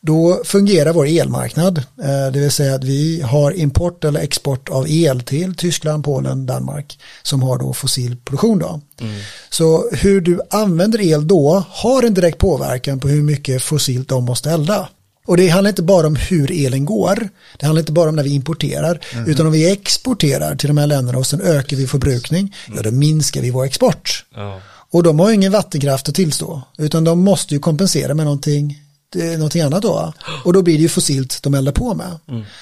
då fungerar vår elmarknad. Eh, det vill säga att vi har import eller export av el till Tyskland, Polen, Danmark som har då fossil produktion då. Så hur du använder el då har en direkt påverkan på hur mycket fossilt de måste elda. Och det handlar inte bara om hur elen går, det handlar inte bara om när vi importerar, utan om vi exporterar till de här länderna och sen ökar vi förbrukning, ja då minskar vi vår export. Ja. Och de har ju ingen vattenkraft att tillstå, utan de måste ju kompensera med någonting, eh, någonting annat då. Och då blir det ju fossilt de eldar på med.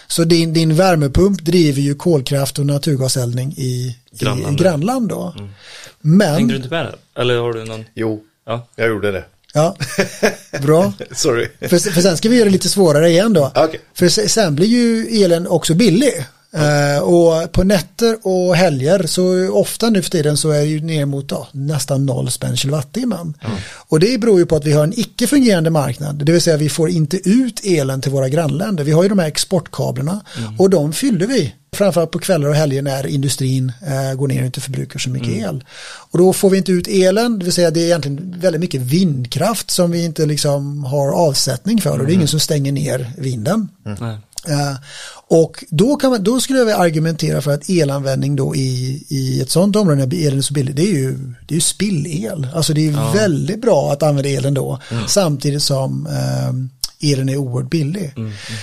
Så din, din värmepump driver ju kolkraft och naturgaseldning i, i Grannland. grannland då. Hängde Men, du inte med där? Eller har du någon? Jo, Ja. jag gjorde det. ja, bra. Sorry. För, för sen ska vi göra det lite svårare igen då. Okej. För se- sen blir ju elen också billig. Eh, och på nätter och helger så ofta nu för tiden så är det ju ner mot ja, nästan noll spänn kilowattimmen. Och det beror ju på att vi har en icke fungerande marknad. Det vill säga vi får inte ut elen till våra grannländer. Vi har ju de här exportkablarna och de fyller vi Framförallt på kvällar och helger när industrin eh, går ner och inte förbrukar så mycket el. Och då får vi inte ut elen, det vill säga det är egentligen väldigt mycket vindkraft som vi inte liksom har avsättning för och det är ingen som stänger ner vinden. Nej. Eh, och då, kan man, då skulle jag argumentera för att elanvändning då i, i ett sånt område när elen är så billig, det är ju, det är ju spillel. Alltså det är väldigt bra att använda elen då, samtidigt som eh, elen är oerhört billig.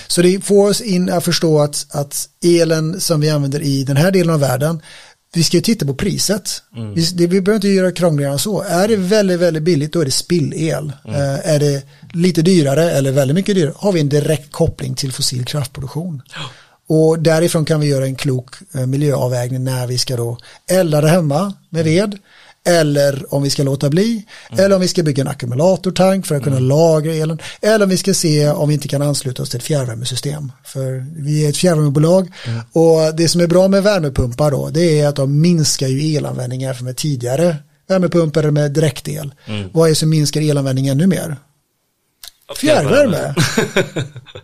Så det får oss in att förstå att, att elen som vi använder i den här delen av världen, vi ska ju titta på priset. Vi, det, vi behöver inte göra krångligare än så. Är det väldigt, väldigt billigt då är det spillel. Eh, är det lite dyrare eller väldigt mycket dyrare har vi en direkt koppling till fossil kraftproduktion. Och därifrån kan vi göra en klok eh, miljöavvägning när vi ska då elda det hemma med ved. Eller om vi ska låta bli. Eller om vi ska bygga en ackumulatortank för att kunna lagra elen. Eller om vi ska se om vi inte kan ansluta oss till ett fjärrvärmesystem. För vi är ett fjärrvärmebolag. Och det som är bra med värmepumpar då det är att de minskar ju elanvändning jämfört med tidigare värmepumpar med direktel. Vad är det som minskar elanvändning ännu mer? Fjärrvärme.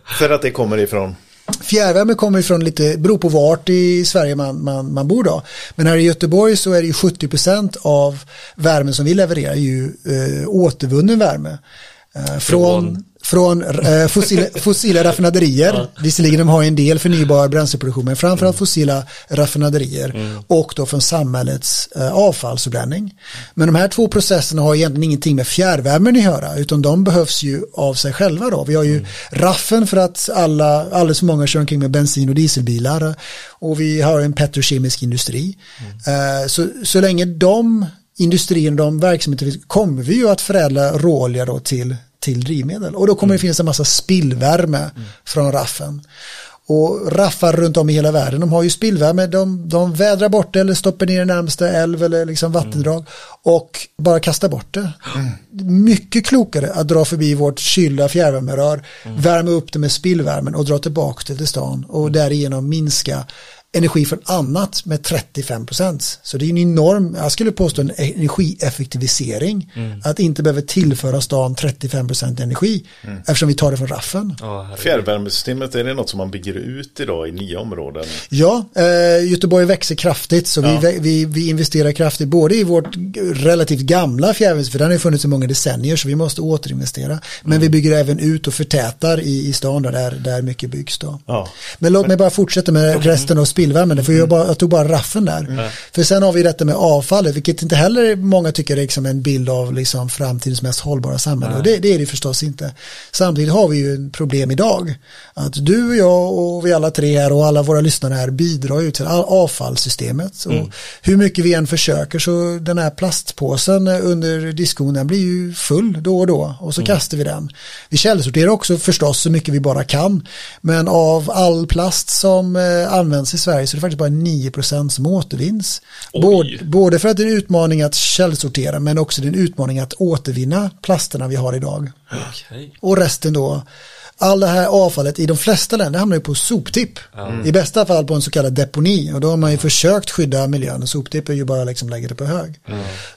För att det kommer ifrån. Fjärrvärme kommer ifrån lite, beror på vart i Sverige man, man, man bor då. Men här i Göteborg så är det ju 70% av värmen som vi levererar ju eh, återvunnen värme. Eh, från från eh, fossila, fossila raffinaderier. Visserligen de har en del förnybar bränsleproduktion men framförallt fossila raffinaderier och då från samhällets eh, avfallsförbränning. Men de här två processerna har egentligen ingenting med fjärrvärmen att göra utan de behövs ju av sig själva då. Vi har ju raffen för att alla, alldeles för många kör omkring med bensin och dieselbilar och vi har en petrokemisk industri. Eh, så, så länge de industrin, de verksamheter finns, kommer vi ju att förädla råolja då till, till drivmedel. Och då kommer det finnas en massa spillvärme från raffen. Och raffar runt om i hela världen, de har ju spillvärme, de, de vädrar bort det eller stoppar ner i närmaste älv eller liksom vattendrag och bara kastar bort det. Mycket klokare att dra förbi vårt kylda fjärrvärmerör, värma upp det med spillvärmen och dra tillbaka det till stan och därigenom minska energi från annat med 35 procent. Så det är en enorm, jag skulle påstå en energieffektivisering. Att inte behöva tillföra stan 35 procent energi eftersom vi tar det från raffen. Herregud. Fjärrvärmesystemet, är det något som man bygger ut idag i nya områden? Ja, eh, Göteborg växer kraftigt så Ja. vi, vi, vi investerar kraftigt både i vårt relativt gamla fjärrvärme, för den har funnits i många decennier så vi måste återinvestera. Men vi bygger även ut och förtätar i, i stan där, där mycket byggs då. Ja. Men låt mig bara fortsätta med resten av spillvärmen, för jag, bara, jag tog bara raffen där. För sen har vi detta med avfallet, vilket inte heller många tycker är liksom en bild av liksom framtidens mest hållbara samhälle. Och det, det är det förstås inte. Samtidigt har vi ju problem idag. Att du och jag och vi alla tre här och alla våra lyssnare här bidrar ju till all avfallssystemet. Och hur mycket vi än försöker så den här plastpåsen under diskon blir ju full då och då och så kastar vi den. Vi källsorterar också förstås så mycket vi bara kan. Men av all plast som eh, används i Sverige så är det faktiskt bara 9% som återvinns. Både, både för att det är en utmaning att källsortera men också det är en utmaning att återvinna plasterna vi har idag. Okej. Och resten då, all det här avfallet i de flesta länder hamnar ju på soptipp. I bästa fall på en så kallad deponi och då har man ju försökt skydda miljön och soptipp är ju bara liksom lägga det på hög.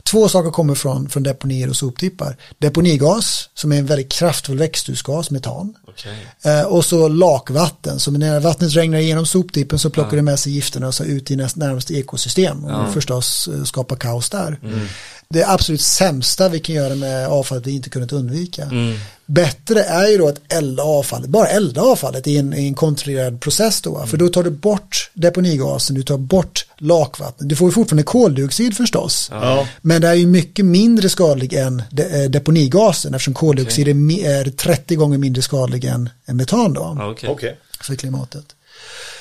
Två saker kommer från, från deponier och soptippar. Deponigas som är en väldigt kraftfull växthusgas, metan. Okej. Eh, och så lakvatten, så när vattnet regnar igenom soptippen så plockar det med sig gifterna och så ut i näst, närmaste ekosystem och förstås eh, skapa kaos där. Det absolut sämsta vi kan göra med avfallet vi inte kunnat undvika. Bättre är ju då att elda avfallet, bara elda avfallet i en, i en kontrollerad process då, för då tar du bort deponigasen, du tar bort lakvatten, du får ju fortfarande koldioxid förstås. Ja. Men det är ju mycket mindre skadlig än de, eh, deponigasen eftersom koldioxid är, mi- är 30 gånger mindre skadlig än, än metan då. Okej. för klimatet.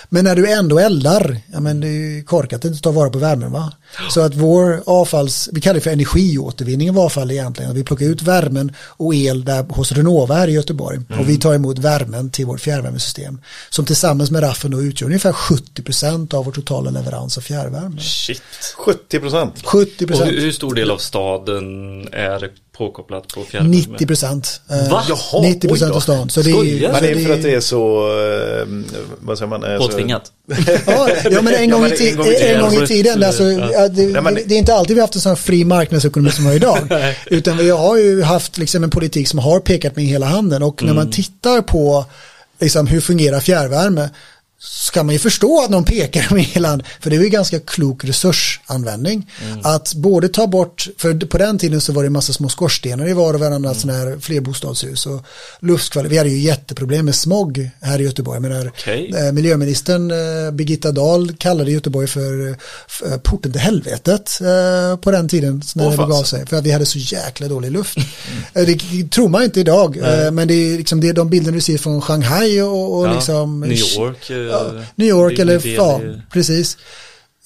Men när du ändå eldar, ja men det är ju korkat att inte ta vara på värmen va. Så att vår avfalls, vi kallar det för energiåtervinning av avfall egentligen. Vi plockar ut värmen och el där hos Renova här i Göteborg. Och vi tar emot värmen till vårt fjärrvärmesystem. Som tillsammans med raffen då utgör ungefär 70% av vår totala leverans av fjärrvärme. Shit. 70 procent. 70%. Och hur, hur stor del av staden är påkopplat på fjärrvärme? 90 procent. Va? Jaha, 90 procent av stan. Så det är, Men det är för att det är så, eh, vad säger man? eh, Påtvingat? Ja, ja men en gång, i, ti- en gång i tiden. en gång i tiden, alltså, ja, det, det, det är inte alltid vi har haft en sån här fri marknadsekonomi som vi har idag. utan vi har ju haft liksom en politik som har pekat med hela handen och när man tittar på liksom, hur fungerar fjärrvärme så kan man ju förstå att någon pekar med hela för det är ju ganska klok resursanvändning. Att både ta bort, för på den tiden så var det en massa små skorstenar i var och varannan sån här flerbostadshus och luftkvalitet, vi hade ju jätteproblem med smog här i Göteborg. Jag menar, Okej. eh, miljöministern eh, Birgitta Dahl kallade Göteborg för, för porten till helvetet eh, på den tiden när det begav sig. För att vi hade så jäkla dålig luft. Eh, det tror man inte idag, eh, men det är liksom det, de bilder du ser från Shanghai och, och Ja, liksom New York. Eh, Ja, New York eller ja, precis.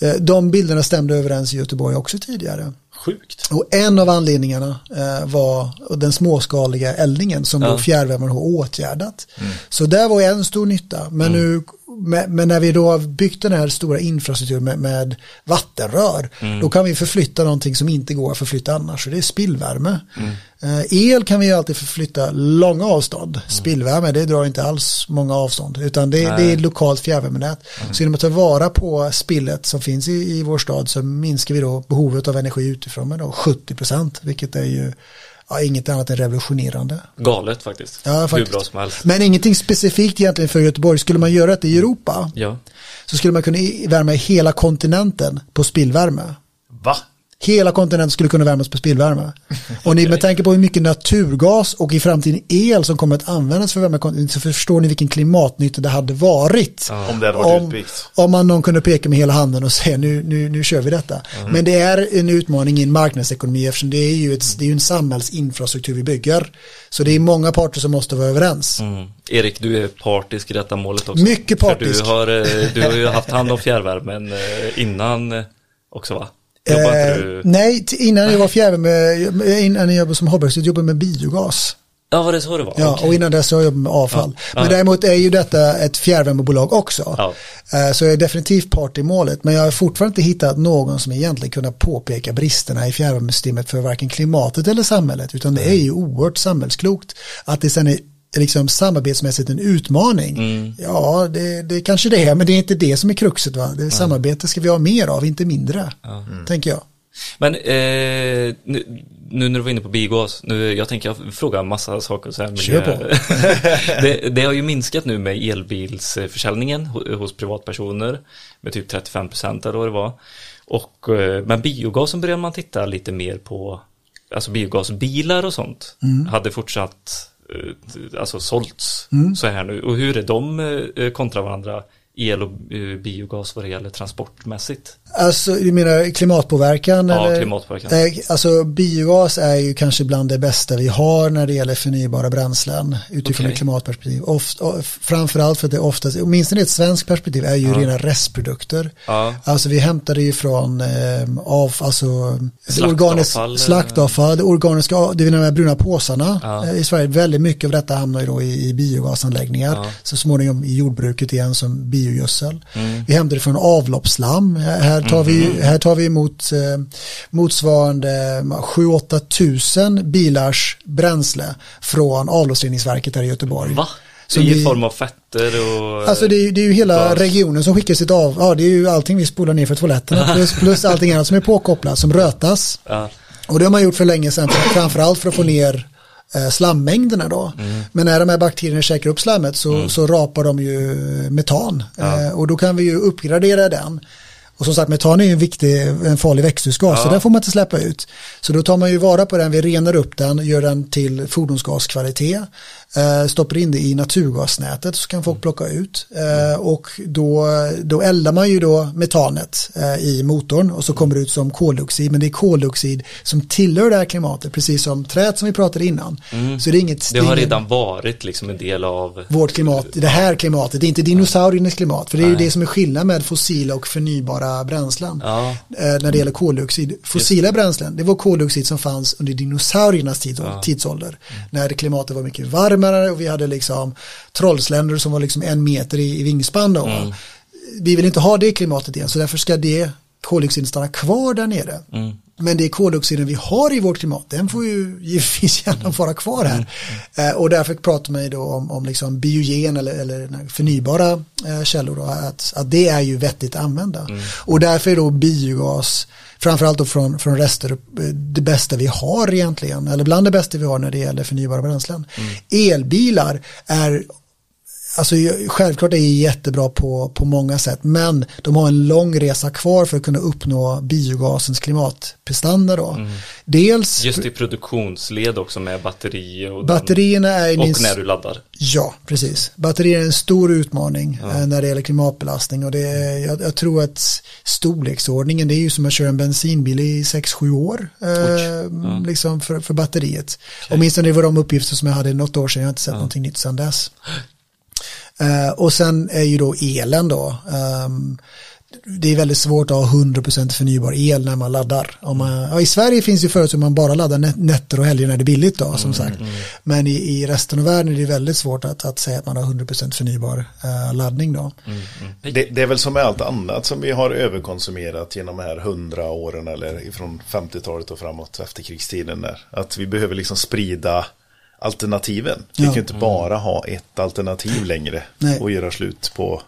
Eh, De bilderna stämde överens i Göteborg också tidigare. Sjukt. Och en av anledningarna eh, var den småskaliga eldningen som Ja. då fjärrvärmen har åtgärdat. Så där var en stor nytta. Men, nu, men, men när vi då har byggt den här stora infrastrukturen med, med vattenrör, då kan vi förflytta någonting som inte går att förflytta annars. Och det är spillvärme. Eh, el kan vi ju alltid förflytta långa avstånd. Spillvärme, det drar inte alls många avstånd. Utan det, det är lokalt fjärrvärmenät. Så genom att ta vara på spillet som finns i, i vår stad så minskar vi då behovet av energi utifrån med då 70 procent. Vilket är ju ja, inget annat än revolutionerande. Galet faktiskt. Ja, Hur faktiskt. bra som helst. Men ingenting specifikt egentligen för Göteborg. Skulle man göra det i Europa Ja. så skulle man kunna värma hela kontinenten på spillvärme. Va? Hela kontinenten skulle kunna värmas på spillvärme. Och ni, med tanke på hur mycket naturgas och i framtiden el som kommer att användas för att värma kontinenten så förstår ni vilken klimatnytta det hade varit. Om det hade varit Om, utbyggt. om man någon kunde peka med hela handen och säga nu, nu, nu kör vi detta. Men det är en utmaning i en marknadsekonomi eftersom det är ju, ett, det är en samhällsinfrastruktur vi bygger. Så det är många parter som måste vara överens. Mm. Erik, du är partisk i detta målet också. Mycket partisk. För du har, eh, du har ju haft hand om fjärrvärmen eh, innan också va? Eh, du? nej, innan jag var fjärrvärme, innan jag jobbade som så jobbade med biogas. Ja, var det så det var? Ja, Okej. och innan dess så har jag jobbat med avfall. Men däremot är ju detta ett fjärrvärmebolag också. Ja. Eh, Så jag är definitivt part i målet. Men jag har fortfarande inte hittat någon som egentligen kunnat påpeka bristerna i fjärrvärmesystemet för varken klimatet eller samhället. Utan det är ju oerhört samhällsklokt. Att det sen är liksom samarbetsmässigt en utmaning. Mm. Ja, det, det kanske det är, men det är inte det som är kruxet. Va? Det samarbete ska vi ha mer av, inte mindre. Tänker jag. Men eh, nu, nu när du var inne på biogas, nu, jag tänker jag fråga en massa saker. Så här, Kör på. det, det har ju minskat nu med elbilsförsäljningen ho- hos privatpersoner med typ 35% eller vad det var. Och, eh, men biogasen börjar man titta lite mer på, alltså biogasbilar och sånt Mm. hade fortsatt alltså sålts så här nu. Och hur är de eh, kontra varandra? El och eh, biogas vad det gäller transportmässigt. Alltså, du menar klimatpåverkan? Ja, eller? klimatpåverkan. Alltså biogas är ju kanske bland det bästa vi har när det gäller förnybara bränslen utifrån Okej. ett klimatperspektiv. Oft, framförallt för att det oftast, åtminstone i ett svenskt perspektiv, är ju rena restprodukter. Ja. Alltså vi hämtar det ju från eh, av, alltså, Slaktavfall, organiskt eller? slaktavfall, det organiska, det är de här bruna påsarna Ja. eh, i Sverige. Väldigt mycket av detta hamnar ju då i, i biogasanläggningar. Ja. Så småningom i jordbruket igen som biogödsel. Mm. Vi hämtar det från avloppsslam. Här tar, vi, Mhm. här tar vi emot eh, motsvarande 7-8 tusen bilars bränsle från avloppsreningsverket här i Göteborg. Va? Så I vi- form av fetter och... Alltså det är, ju- det är ju hela gas. regionen som skickar sitt av, ja det är ju allting vi spolar ner för toaletterna plus, plus allting annat som är påkopplat som rötas. Ja. Och det har man gjort för länge sedan, för- framförallt för att få ner slammängderna då. Mm. Men när de här bakterierna käkar upp slammet så, så rapar de ju metan. Eh, och då kan vi ju uppgradera den. Och som sagt metan är ju en viktig, en farlig växthusgas så Ja. den får man inte släppa ut. Så då tar man ju vara på den, vi renar upp den, gör den till fordonsgaskvalitet, eh, stoppar in det i naturgasnätet så kan folk plocka ut. Eh, och då, då eldar man ju då metanet eh, i motorn och så kommer det ut som koldioxid, men det är koldioxid som tillhör det här klimatet, precis som träet som vi pratade innan. Så det är inget Det har redan varit liksom en del av... vårt klimat, det här klimatet, det är inte dinosauriernas klimat, för det är ju det som är skillnad med fossila och förnybara bränslen. Ja. När det gäller koldioxid. Fossila bränslen, det var koldioxid som fanns under dinosauriernas tid, tidsålder. När klimatet var mycket varmare och vi hade liksom trollsländer som var liksom en meter i, i vingspann då. Vi vill inte ha det klimatet igen, så därför ska det koldioxiden stanna kvar där nere. Men det koldioxiden vi har i vårt klimat, den får ju givetvis gärna vara kvar här. Eh, och därför pratar man ju då om, om liksom biogen eller, eller förnybara eh, källor, då, att, att det är ju vettigt att använda. Och därför är då biogas, framförallt då från, från rester, eh, det bästa vi har egentligen, eller bland det bästa vi har när det gäller förnybara bränslen. Elbilar är alltså självklart är jättebra på, på många sätt, men de har en lång resa kvar för att kunna uppnå biogasens klimatprestanda då. Dels, Just i produktionsled också med batteri och, den- batterierna är och när du laddar. Ja, precis. Batterier är en stor utmaning eh, när det gäller klimatbelastning och det är, jag, jag tror att storleksordningen det är ju som att köra en bensinbil i 6-7 år eh, liksom för, för batteriet. Åtminstone det var de uppgifter som jag hade något år sedan, jag har inte sett någonting nytt sedan dess. Eh, och sen är ju då elen då. ehm, det är väldigt svårt att ha 100% förnybar el när man laddar. Om man, ja, I Sverige finns ju förut som man bara laddar nä- nätter och helger när det är billigt då, som sagt. Men i, i resten av världen är det väldigt svårt att, att säga att man har 100% förnybar eh, laddning då. Det, det är väl som med allt annat som vi har överkonsumerat genom de här hundra åren eller ifrån 50-talet och framåt efterkrigstiden där. Att vi behöver liksom sprida alternativen. Vi Ja. kan ju inte bara ha ett alternativ längre Nej. och göra slut på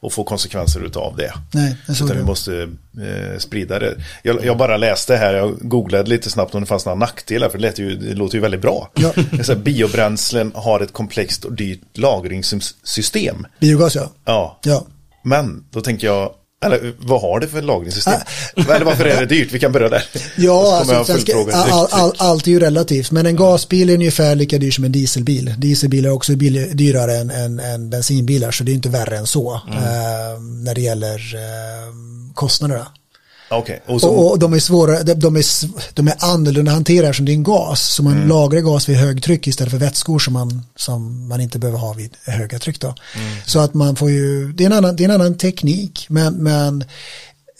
och få konsekvenser utav det. Nej, jag Utan vi det. måste eh, sprida det. Jag, jag bara läste här, jag googlade lite snabbt om det fanns några nackdelar, för det, lät ju, det låter ju väldigt bra. Ja. Så här, biobränslen har ett komplext och dyrt lagringssystem. Biogas ja. Ja, Ja. men då tänker jag, eller vad har det för lagringssystem? eller varför är det dyrt? Vi kan börja där. Ja, alltså, ska, all, all, all, allt är ju relativt, men en gasbil är ungefär lika dyr som en dieselbil. Dieselbilar är också dyrare än, än, än bensinbilar, så det är inte värre än så eh, när det gäller eh, kostnaderna. Okej, och så, Och, och de är svåra, de, de, är, de är annorlunda hanterade som det är en gas. Så man Mm. lagrar gas vid högtryck istället för vätskor som man, som man inte behöver ha vid höga tryck. Då. Mm. Så att man får ju, det är en annan, det är en annan teknik. Men, men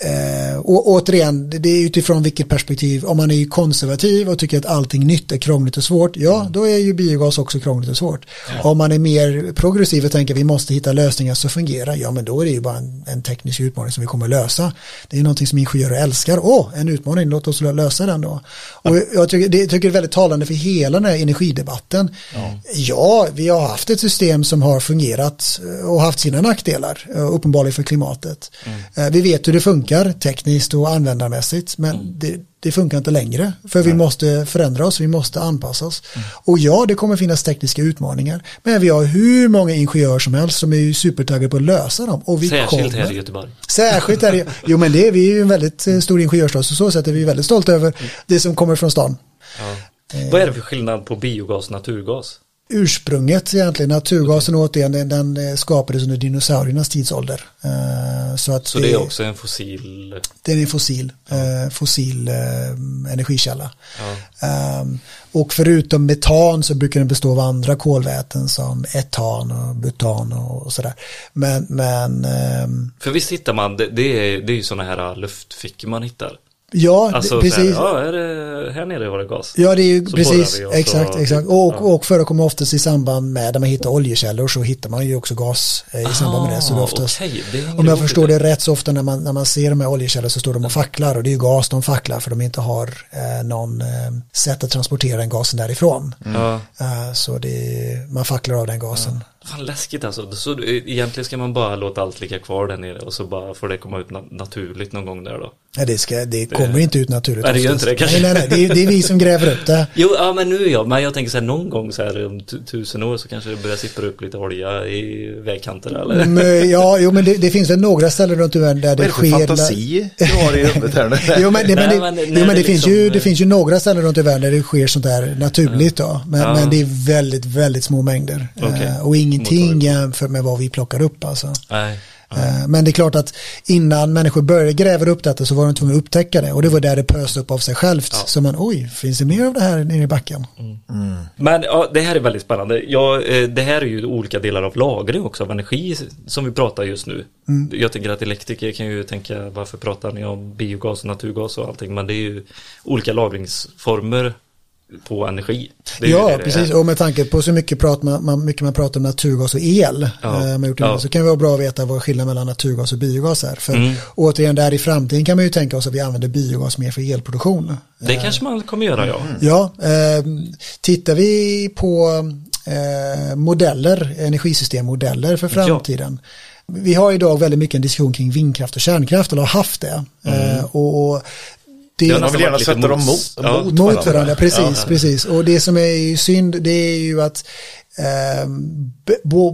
eh, och återigen, det är utifrån vilket perspektiv. Om man är konservativ och tycker att allting nytt är krångligt och svårt. Ja, Mm. då är ju biogas också krångligt och svårt. Om man är mer progressiv och tänker att vi måste hitta lösningar som fungerar. Ja, men då är det ju bara en, en teknisk utmaning som vi kommer att lösa. Det är någonting som ingenjörer älskar. Åh, en utmaning, låt oss lö- lösa den då. Och jag tycker det, tycker det är väldigt talande för hela den här energidebatten. Ja. vi har haft ett system som har fungerat och haft sina nackdelar, eh, uppenbarligen för klimatet. Eh, Vi vet hur det funkar tekniskt och användarmässigt, men det, det funkar inte längre. För vi måste förändra oss, vi måste anpassa oss. Och ja, det kommer finnas tekniska utmaningar, men vi har hur många ingenjörer som helst som är supertaggade på att lösa dem. Och vi Särskilt kommer, här i Göteborg. Särskilt är det, jo men det är vi ju en väldigt eh, stor ingenjörsstad, så så sätt är vi väldigt stolta över det som kommer från stan. Vad är det för skillnad på biogas och naturgas? Ursprunget egentligen, naturgasen återigen, den, den eh, skapades under dinosauriernas tidsålder. Eh, Så, att Så det är också en fossil... Den är fossil, eh, fossil energikälla. Ehm, och förutom metan så brukar den bestå av andra kolväten som etan och butan och, och sådär. Men, men ehm, För visst hittar man, det, det, är, det är ju sådana här luftfickor man hittar. Ja, Alltså det, precis. Här, ja, är det, här nere var det gas. Ja, det är ju Så precis, och så- exakt, exakt. Och, och förekommer oftast i samband med, när man hittar oljekällor så hittar man ju också gas eh, i samband med det. Så det Ah, oftast, okej, det om jag förstår det rätt så ofta när man, när man ser de här oljekällorna så står de och facklar och det är ju gas de facklar för de inte har eh, någon eh, sätt att transportera den gasen därifrån. Ja, Eh, så det, man facklar av den gasen. Fan läskigt alltså. Så eh, egentligen ska man bara låta allt ligga kvar där nere och så bara får det komma ut na- naturligt någon gång där då. Ja, det, ska, det kommer inte ut naturligt. Nej, det gör inte det, kanske. Nej, nej, nej, det är, det är vi som gräver upp det. Jo, ja men nu ja, men jag tänker så här någon gång så här om tu- tusen år så kanske det börjar sippra upp lite olja i vägkanter eller? Men, ja, jo, men det, det finns väl några ställen runt i världen där vad är det det för sker. fantasi du har i huvudet här nu? Jo men, det, men, Nej, det, men jo, men det det, finns liksom, ju, eh, det finns ju några ställen runt i världen där det sker sånt där naturligt då. Men, Ja. men det är väldigt, väldigt små mängder. Okej. Eh, och ingenting jämfört med vad vi plockar upp alltså. Nej. Eh, Men det är klart att innan människor började gräva upp detta så var de tvungna att upptäcka det. Och det var där det pöste upp av sig självt. Så man, oj, finns det mer av det här nere i backen? Men ja, det här är väldigt spännande. Ja, eh, det här är ju olika delar av lagring också av energi som vi pratar just nu. Mm. Jag tänker att elektriker kan ju tänka varför pratar ni om biogas och naturgas och allting men det är ju olika lagringsformer på energi. Ja, det precis. Och med tanke på så mycket, prat man, man, mycket man pratar om naturgas och el, Ja. eh, Ja. så kan det vara bra att veta vad skillnaden mellan naturgas och biogas är. För Mm. återigen, där i framtiden kan man ju tänka oss att vi använder biogas mer för elproduktion. Det kanske man kommer göra ja. Ja, eh, tittar vi på eh, modeller, energisystemmodeller för framtiden. Vi har idag väldigt mycket en diskussion kring vindkraft och kärnkraft, eller har haft det. Eh, och, och det, har Man vill gärna sätta dem mot- ja. mot mot varandra. varandra, precis, Ja. precis. Och det som är synd, det är ju att eh,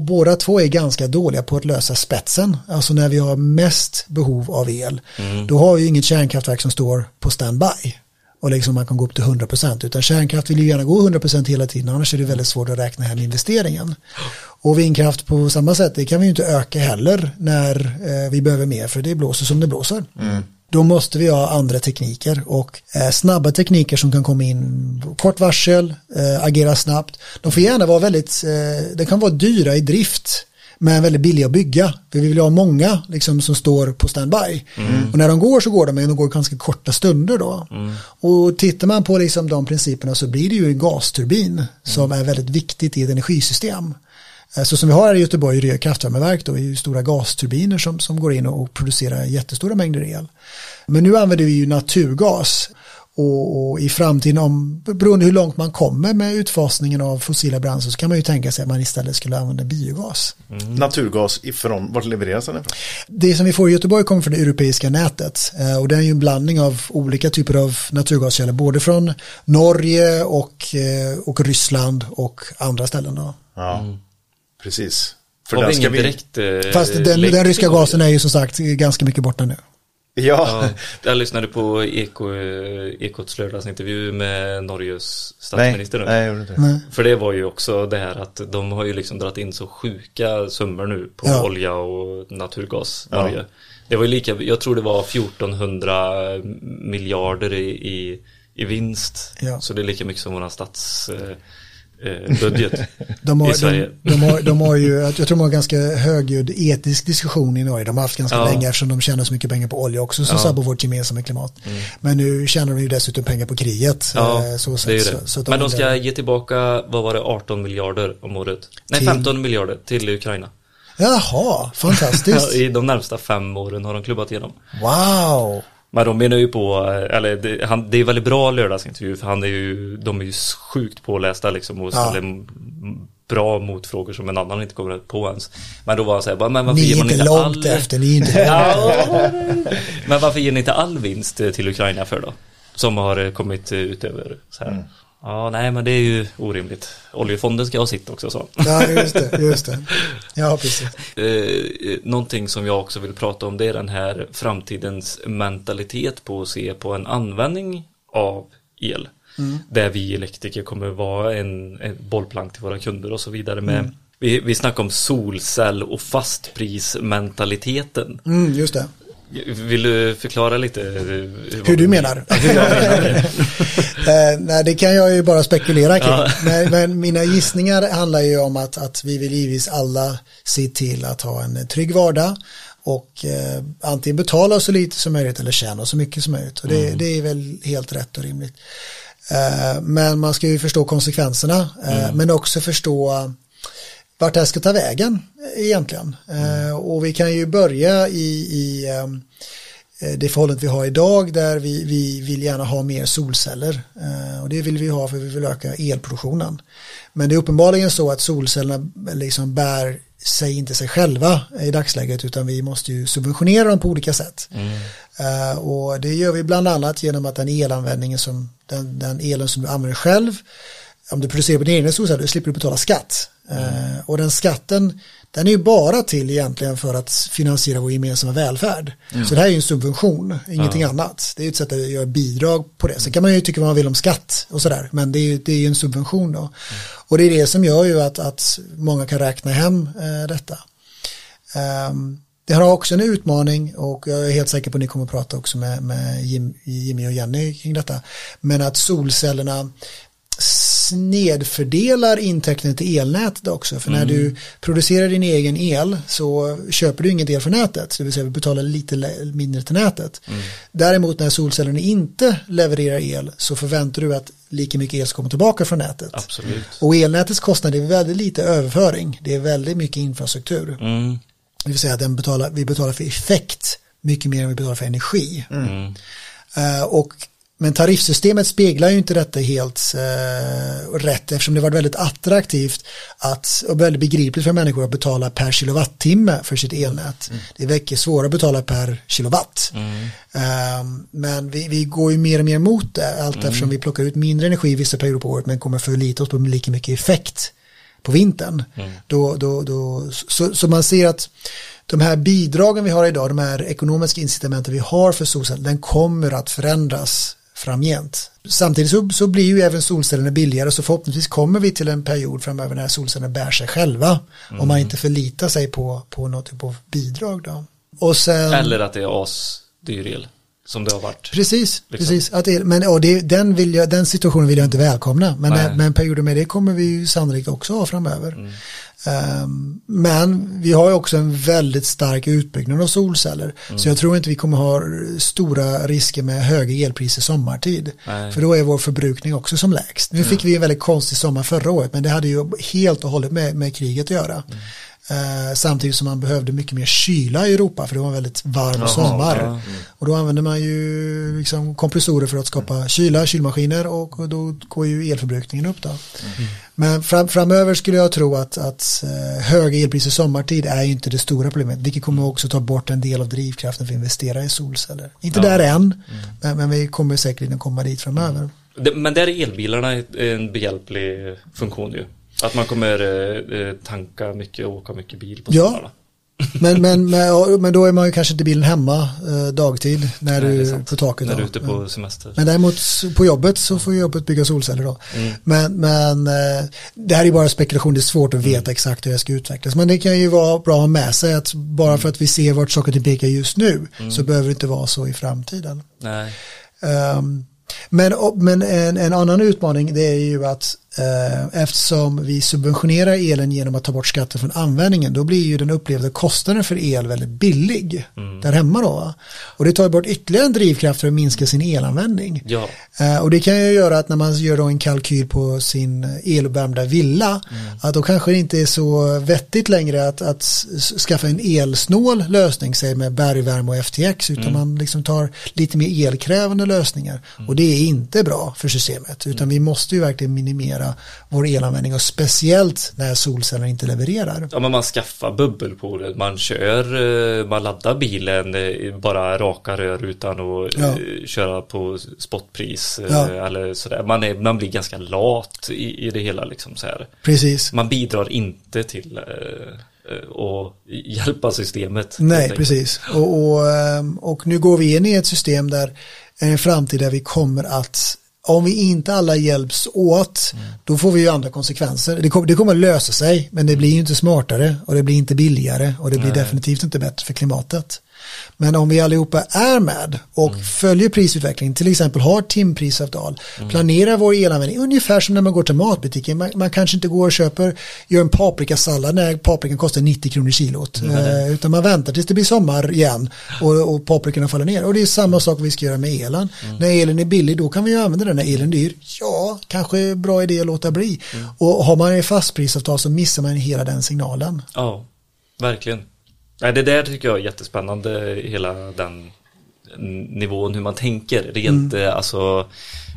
båda två är ganska dåliga på att lösa spetsen, alltså när vi har mest behov av el. Då har vi inget kärnkraftverk som står på standby och liksom man kan gå upp till 100% utan kärnkraft vill ju gärna gå 100% hela tiden annars är det väldigt svårt att räkna hem investeringen. Och vindkraft på samma sätt det kan vi ju inte öka heller när eh, vi behöver mer för det blåser som det blåser. Då måste vi ha andra tekniker och eh, snabba tekniker som kan komma in kort varsel, eh, agera snabbt. De får gärna vara väldigt, eh, det kan vara dyra i drift men väldigt billiga att bygga. För vi vill ha många liksom, som står på standby. Och när de går så går de, men de går ganska korta stunder då. Och tittar man på liksom, de principerna så blir det ju en gasturbin som är väldigt viktigt i ett energisystem. Eh, Så som vi har här i Göteborg, Rö kraftvärmeverk, då är ju stora gasturbiner som, som går in och, producerar jättestora mängder el. Men nu använder vi ju naturgas och, och i framtiden, om, beroende hur långt man kommer med utfasningen av fossila bränslen så kan man ju tänka sig att man istället skulle använda biogas. Naturgas ifrån, vart levereras den ifrån? Det som vi får i Göteborg kommer från det europeiska nätet eh, och det är ju en blandning av olika typer av naturgaskällor, både från Norge och, eh, och Ryssland och andra ställen. Då. Ja, precis. För den ska vi... direkt eh, Fast den, den ryska gasen är ju som sagt ganska mycket borta nu. Ja, Ja, jag lyssnade på Eko, eh, Ekots lördagsintervju med Norges nej, statsminister nu. nej, jag gjorde inte. Nej. För det var ju också det här att de har ju liksom dragit in så sjuka summor nu på Ja. olja och naturgas, Ja. Norge. Det var ju lika, jag tror det var 1400 miljarder i, i, i vinst. Ja. Så det är lika mycket som våran statsbudget eh, eh, budget De i har, Sverige. de, de, har, de har ju, jag tror de har ganska högljudd etisk diskussion i Norge. De har haft ganska Ja. länge eftersom de tjänar så mycket pengar på olja också som Ja. sabbar vårt gemensamma klimat. Men nu tjänar de ju dessutom pengar på kriget. Ja, eh, så det sätt. är ju Så, det. så att Men de ska ge tillbaka, vad var det, 18 miljarder om året? Nej, Till- 15 miljarder till Ukraina. Jaha, fantastiskt. I de närmsta fem åren har de klubbat igenom. wow. Men de menar ju på, eller det, han, det är väldigt bra lördagsintervju för han är ju, de är ju sjukt pålästa liksom och Ja. ställer m- bra motfrågor som en annan inte kommer på ens. Men då var han såhär, bara, men varför Ni ger är man inte inte långt all... efter, ni är inte Ja. Men varför ger ni inte all vinst till Ukraina för då? Som har eh, kommit eh, utöver så här. Ja, nej men det är ju orimligt. Oljefonden ska ha sitt också så. Ja, just det, just det. Ja, precis. Eh, eh, någonting som jag också vill prata om det är den här framtidens mentalitet på att se på en användning av el. Där vi elektriker kommer vara en, en bollplank till våra kunder och så vidare med vi, vi snackar om solcell och fastprismentaliteten. Mm, just det. Vill du förklara lite? eh, Hur du menar? Eh, nej, det kan jag ju bara spekulera kring. Ja. Men, men mina gissningar handlar ju om att, att vi vill givetvis alla se till att ha en trygg vardag och eh, antingen betala så lite som möjligt eller tjäna så mycket som möjligt. Och det, det är väl helt rätt och rimligt. Eh, men man ska ju förstå konsekvenserna eh, men också förstå vart det här ska ta vägen egentligen. Eh, och vi kan ju börja i, i ehm, eh, det förhållandet vi har idag där vi, vi vill gärna ha mer solceller Eh, och det vill vi ha för vi vill öka elproduktionen. Men det är uppenbarligen så att solcellerna liksom bär sig inte sig själva i dagsläget utan vi måste ju subventionera dem på olika sätt. Eh, och det gör vi bland annat genom att den elanvändningen som den, den elen som du använder själv om du producerar på din egen solceller då slipper du betala skatt. Eh, och den skatten den är ju bara till egentligen för att finansiera vår gemensamma välfärd. Så det här är ju en subvention, ingenting annat. Det är ju ett sätt att göra bidrag på det. Sen kan man ju tycka vad man vill om skatt och sådär, men det är ju, det är ju en subvention då. Och det är det som gör ju att, att många kan räkna hem eh, detta. Ehm, det har också en utmaning och jag är helt säker på att ni kommer att prata också med, med Jim, Jimmy och Jenny kring detta. Men att solcellerna snedfördelar intäkterna till elnätet också. För när du producerar din egen el så köper du ingen el från nätet. Det vill säga vi betalar lite mindre till nätet. Däremot när solcellerna inte levererar el så förväntar du att lika mycket el ska komma tillbaka från nätet. Absolut. Och elnätets kostnad är väldigt lite överföring. Det är väldigt mycket infrastruktur. Mm. Det vill säga att den betalar, vi betalar för effekt mycket mer än vi betalar för energi. Eh, och, men tariffsystemet speglar ju inte detta helt eh, rätt eftersom det var väldigt attraktivt att, och väldigt begripligt för människor att betala per kilowattimme för sitt elnät. Det är mycket svårare att betala per kilowatt. Eh, men vi, vi går ju mer och mer mot det allt eftersom vi plockar ut mindre energi vissa perioder på året men kommer förlita oss på lika mycket effekt på vintern. Då, då, då, så, så man ser att de här bidragen vi har idag, de här ekonomiska incitamenten vi har för solceller, den kommer att förändras framgent. Samtidigt så, så blir ju även solcellerna billigare så förhoppningsvis kommer vi till en period framöver när solcellerna bär sig själva om man inte förlitar sig på, på något typ av bidrag då. Och sen, Eller att det är asdyr el. Som det har varit. Precis, Liksom. precis. Att det, men och det, den, vill jag, den situationen vill jag inte välkomna. Men, Nej. men perioder med det kommer vi ju sannolikt också ha framöver. Mm. Ehm, men vi har ju också en väldigt stark utbyggnad av solceller. Mm. Så jag tror inte vi kommer ha stora risker med höga elpriser sommartid. Nej. För då är vår förbrukning också som lägst. Nu fick vi en väldigt konstig sommar förra året. Men det hade ju helt och hållet med, med kriget att göra. Mm. Eh, samtidigt som man behövde mycket mer kyla i Europa för det var en väldigt varm Jaha, sommar. ja. Och då använder man ju liksom kompressorer för att skapa kyla, kylmaskiner och då går ju elförbrukningen upp då. Men fram, framöver skulle jag tro att, att eh, höga elpriser sommartid är ju inte det stora problemet. Vilket kommer också ta bort en del av drivkraften för att investera i solceller. Inte där än, men, men vi kommer säkerligen komma dit framöver. Det- Men där är elbilarna en behjälplig funktion ju. Att man kommer eh, eh, tanka mycket och åka mycket bil på Ja. somrarna. Men, men, men, men då är man ju kanske inte bilen hemma eh, dagtid när Nej, du på taket. När du är ute på semester. Men däremot på jobbet så får jobbet bygga solceller då. Men, men eh, det här är bara spekulation, det är svårt att veta exakt hur det ska utvecklas. Men det kan ju vara bra att ha med sig att bara för att vi ser vart saker och pekar just nu så behöver det inte vara så i framtiden. Nej. Ehm, men men en, en annan utmaning det är ju att eftersom vi subventionerar elen genom att ta bort skatten från användningen då blir ju den upplevda kostnaden för el väldigt billig där hemma då. Och det tar bort ytterligare en drivkraft för att minska sin elanvändning. Ja. Eh, och det kan ju göra att när man gör då en kalkyl på sin eluppvärmda villa att då kanske det inte är så vettigt längre att, att skaffa en elsnål lösning säg med bergvärme och FTX utan man liksom tar lite mer elkrävande lösningar och det är inte bra för systemet utan vi måste ju verkligen minimera vår elanvändning och speciellt när solceller inte levererar. Ja men man skaffar bubbelpooler, man kör, eh, man laddar bilen eh, bara raka rör utan att Ja. eh, köra på spotpris Ja. eller sådär. Man, är, man blir ganska lat i, i det hela liksom så här. Precis. Man bidrar inte till att hjälpa systemet. Nej, precis. Och, och, ehm, och nu går vi in i ett system där en framtid där vi kommer att om vi inte alla hjälps åt då får vi ju andra konsekvenser. Det kommer, det kommer att lösa sig men det blir ju inte smartare och det blir inte billigare och det blir definitivt inte bättre för klimatet. Men om vi allihopa är med och följer prisutvecklingen, till exempel har timprisavtal, planerar vår elanvändning ungefär som när man går till matbutiken. Man, man kanske inte går och köper, gör en paprikasallad när paprikan kostar 90 kronor kilot. Eh, utan man väntar tills det blir sommar igen och, och paprikorna faller ner. Och det är samma sak vi ska göra med elen. När elen är billig då kan vi använda den. När elen är dyr, ja, kanske bra idé att låta bli. Och har man ett fastprisavtal så missar man hela den signalen. Ja, verkligen. Nej, det där tycker jag är jättespännande, hela den nivån hur man tänker rent Mm. eh, alltså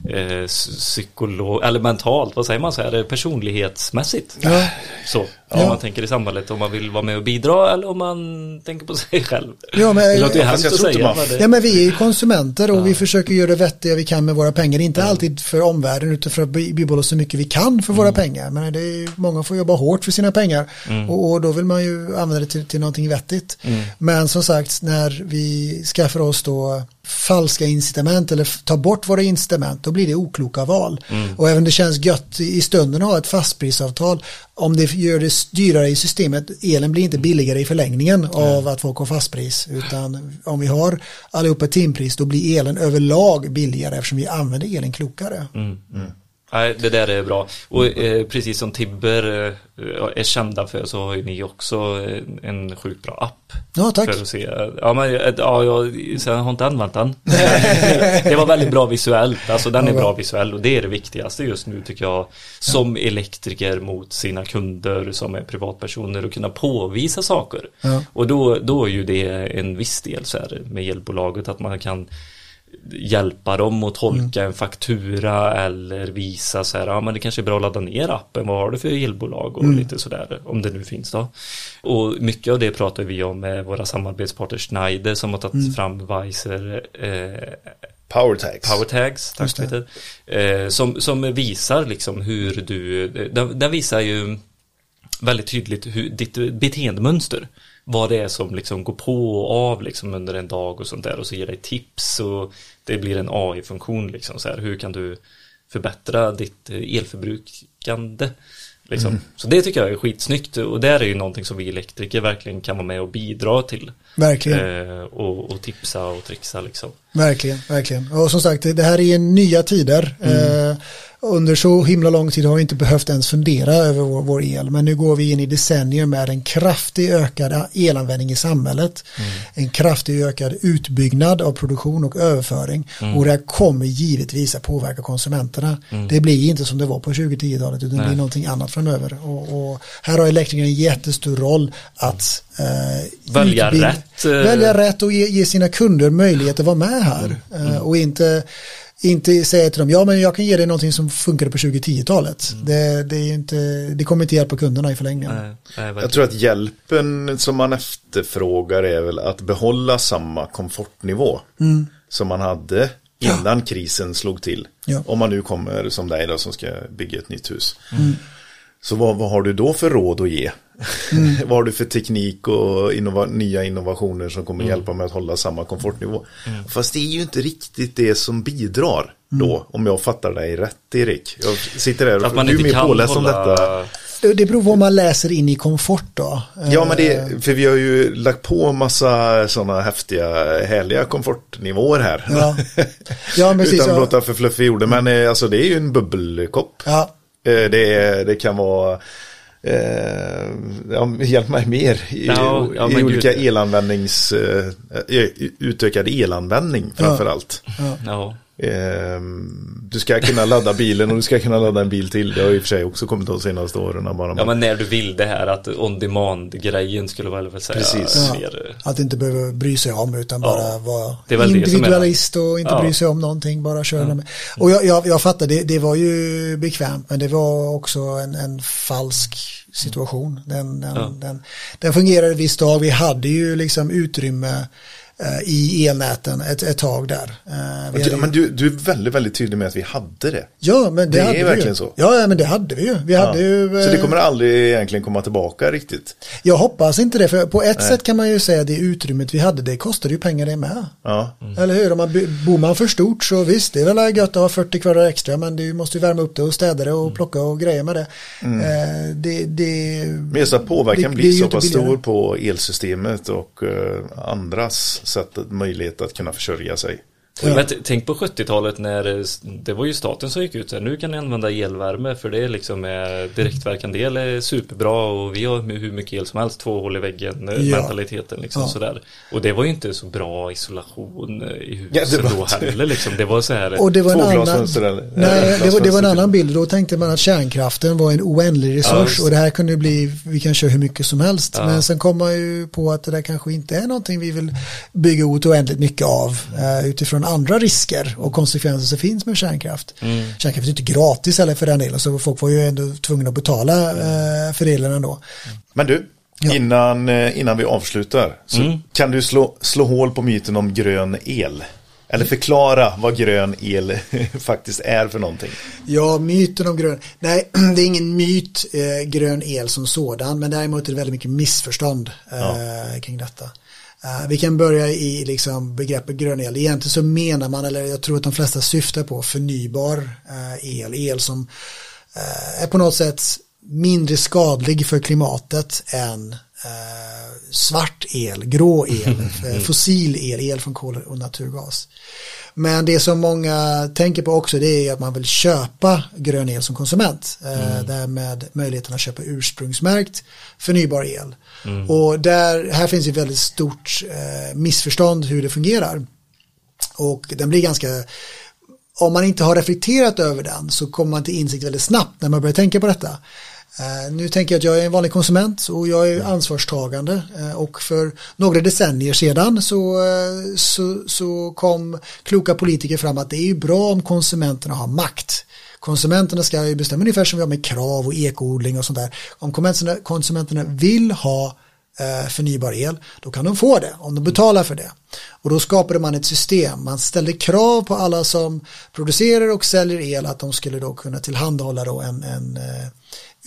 eh, psykolog eller mentalt, vad säger man så här, personlighetsmässigt. Ja. Så, om man tänker i samhället, om man vill vara med och bidra eller om man tänker på sig själv. Ja, men- det låter ju Ja, hemskt att säga. det- Ja men vi är ju konsumenter och vi försöker göra det vettiga vi kan med våra pengar. Inte alltid för omvärlden utan för att bi- bibehålla så mycket vi kan för våra pengar. Men det är, många får jobba hårt för sina pengar och, och då vill man ju använda det till, till någonting vettigt. Men som sagt när vi skaffar oss då falska incitament eller tar bort våra incitament då blir det okloka val. Och även det känns gött i stunden att ha ett fastprisavtal om det gör det dyrare i systemet, elen blir inte billigare i förlängningen av att folk har fastpris utan om vi har allihopa timpris då blir elen överlag billigare eftersom vi använder elen klokare. Nej, det där är bra. Och eh, precis som Tibber eh, är kända för så har ju ni också eh, en sjukt bra app. Ja, tack. För att se. Ja, men eh, ja, jag, jag har inte använt den. det var väldigt bra visuellt. Alltså den är bra visuell och det är det viktigaste just nu tycker jag. Som elektriker mot sina kunder som är privatpersoner och kunna påvisa saker. Ja. Och då, då är ju det en viss del så här med elbolaget att man kan hjälpa dem att tolka en faktura eller visa så här, ja men det kanske är bra att ladda ner appen, vad har du för elbolag och lite sådär, om det nu finns då. Och mycket av det pratar vi om med våra samarbetspartner Schneider som har tagit fram Weiser eh, Powertags. Power tags, tack Peter. Eh, som, som visar liksom hur du, den, den visar ju väldigt tydligt hur, ditt beteendemönster. Vad det är som liksom går på och av liksom under en dag och sånt där och så ger dig tips och det blir en AI-funktion liksom så här. Hur kan du förbättra ditt eh, elförbrukande? Liksom. Så det tycker jag är skitsnyggt och det är ju någonting som vi elektriker verkligen kan vara med och bidra till. Verkligen. Eh, och, och tipsa och trixa liksom. Verkligen, verkligen. Och som sagt, det här är nya tider. Mm. Eh, under så himla lång tid har vi inte behövt ens fundera över vår, vår el. Men nu går vi in i decennier med en kraftig ökad elanvändning i samhället. Mm. En kraftig ökad utbyggnad av produktion och överföring. Mm. Och det kommer givetvis att påverka konsumenterna. Det blir inte som det var på 2010-talet utan det Nej. blir någonting annat framöver. Och, och här har elektrikern en jättestor roll att eh, Välja utbild- rätt, eh. Välja rätt och ge, ge sina kunder möjlighet att vara med här. Mm. Eh, och inte, inte säga till dem, ja men jag kan ge dig någonting som funkade på 2010-talet. Mm. Det, det, är ju inte, det kommer inte hjälpa kunderna i förlängningen. Nej, nej. Jag tror att hjälpen som man efterfrågar är väl att behålla samma komfortnivå som man hade innan krisen slog till. Ja. Om man nu kommer som dig då som ska bygga ett nytt hus. Så vad, vad har du då för råd att ge? vad har du för teknik och innova nya innovationer som kommer hjälpa med att hålla samma komfortnivå? Fast det är ju inte riktigt det som bidrar då, om jag fattar dig rätt Erik. Jag sitter där och du är inte mer påläst om hålla... detta. Det, det beror på vad man läser in i komfort då. Ja, men Eh, det, för vi har ju lagt på massa sådana häftiga, härliga komfortnivåer här. Ja. Ja, precis, Utan att ja. låta för fluffig i orden, men eh, alltså det är ju en bubbelkopp. Ja, Eh, Det, är, det kan vara, eh, ja, hjälp mig mer, i, Ja, ja, i men olika gud. elanvändnings, eh, eh, utökad elanvändning framför allt. Ja. Eh, Du ska kunna ladda bilen och du ska kunna ladda en bil till. Det har i och för sig också kommit de senaste åren. Bara ja, men när du vill det här att on demand-grejen skulle väl väl säga Precis. Ja. mer... att inte behöva bry sig om utan bara vara individualist och inte Ja. bry sig om någonting, bara köra med. Och jag, jag, jag fattar, det, det var ju bekvämt men det var också en, en falsk situation. Den, den, Ja. den, den fungerade visst dag, vi hade ju liksom utrymme i elnäten ett, ett tag där. Eh, vi hade Ja, men du, du är väldigt, väldigt tydlig med att vi hade det. Ja, men det, Det är hade vi verkligen ju. så. Ja, ja, men det hade vi ju. Vi hade ju Så det eh, kommer aldrig egentligen komma tillbaka riktigt. Jag hoppas inte det, för på ett sätt kan man ju säga att det utrymmet vi hade, det kostade ju pengar det med. Ja. Eller hur? Om man bor man för stort så visst, det är väl gött att ha 40 kvadrat extra, men du måste ju värma upp det och städa det och plocka och grejer med det. Eh, det, det Men just att påverkan det- blir är så pass stor på elsystemet och eh, andras sätt, möjlighet att kunna försörja sig. Ja. Men tänk på 70-talet när eh, det var ju staten som gick ut så här, nu kan ni använda elvärme för det är liksom eh, direktverkande el är superbra och vi har hur mycket el som helst, två hål i väggen, eh, Ja. mentaliteten liksom Ja. sådär. Och det var ju inte så bra isolation i huset då heller liksom, det var så här Och det var en annan, nej, det var, det var en annan bild. Då tänkte man att kärnkraften var en oändlig resurs och det här kunde bli, vi kan köra hur mycket som helst. Men sen kom man ju på att det där kanske inte är någonting vi vill bygga ut oändligt mycket av utifrån andra risker och konsekvenser som finns med kärnkraft. Mm. Kärnkraft är inte gratis heller för den delen så folk var ju ändå tvungna att betala eh, för delen ändå. Men du, Ja. innan, eh, innan vi avslutar så Mm. kan du slå, slå hål på myten om grön el? Eller förklara vad grön el faktiskt är för någonting. Ja, myten om grön. Nej, det är ingen myt, eh, grön el som sådan, men däremot är det väldigt mycket missförstånd eh, kring detta. Eh, vi kan börja i liksom, begreppet grön el. Egentligen så menar man, eller jag tror att de flesta syftar på förnybar eh, el. El som eh, är på något sätt mindre skadlig för klimatet än svart el, grå el, fossil el, el från kol och naturgas. Men det som många tänker på också det är att man vill köpa grön el som konsument. Eh, därmed möjligheten att köpa ursprungsmärkt förnybar el. Och där, här finns ett väldigt stort eh, missförstånd hur det fungerar. Och den blir ganska om man inte har reflekterat över den så kommer man till insikt väldigt snabbt när man börjar tänka på detta. Eh, nu tänker jag att jag är en vanlig konsument och jag är ansvarstagande eh, och för några decennier sedan så, eh, så, så kom kloka politiker fram att det är bra om konsumenterna har makt. Konsumenterna ska ju bestämma ungefär som vi har med krav och ekoodling och sånt där. Om konsumenterna, konsumenterna vill ha förnybar el, då kan de få det om de betalar för det. Och då skapade man ett system, man ställde krav på alla som producerar och säljer el att de skulle då kunna tillhandahålla då en, en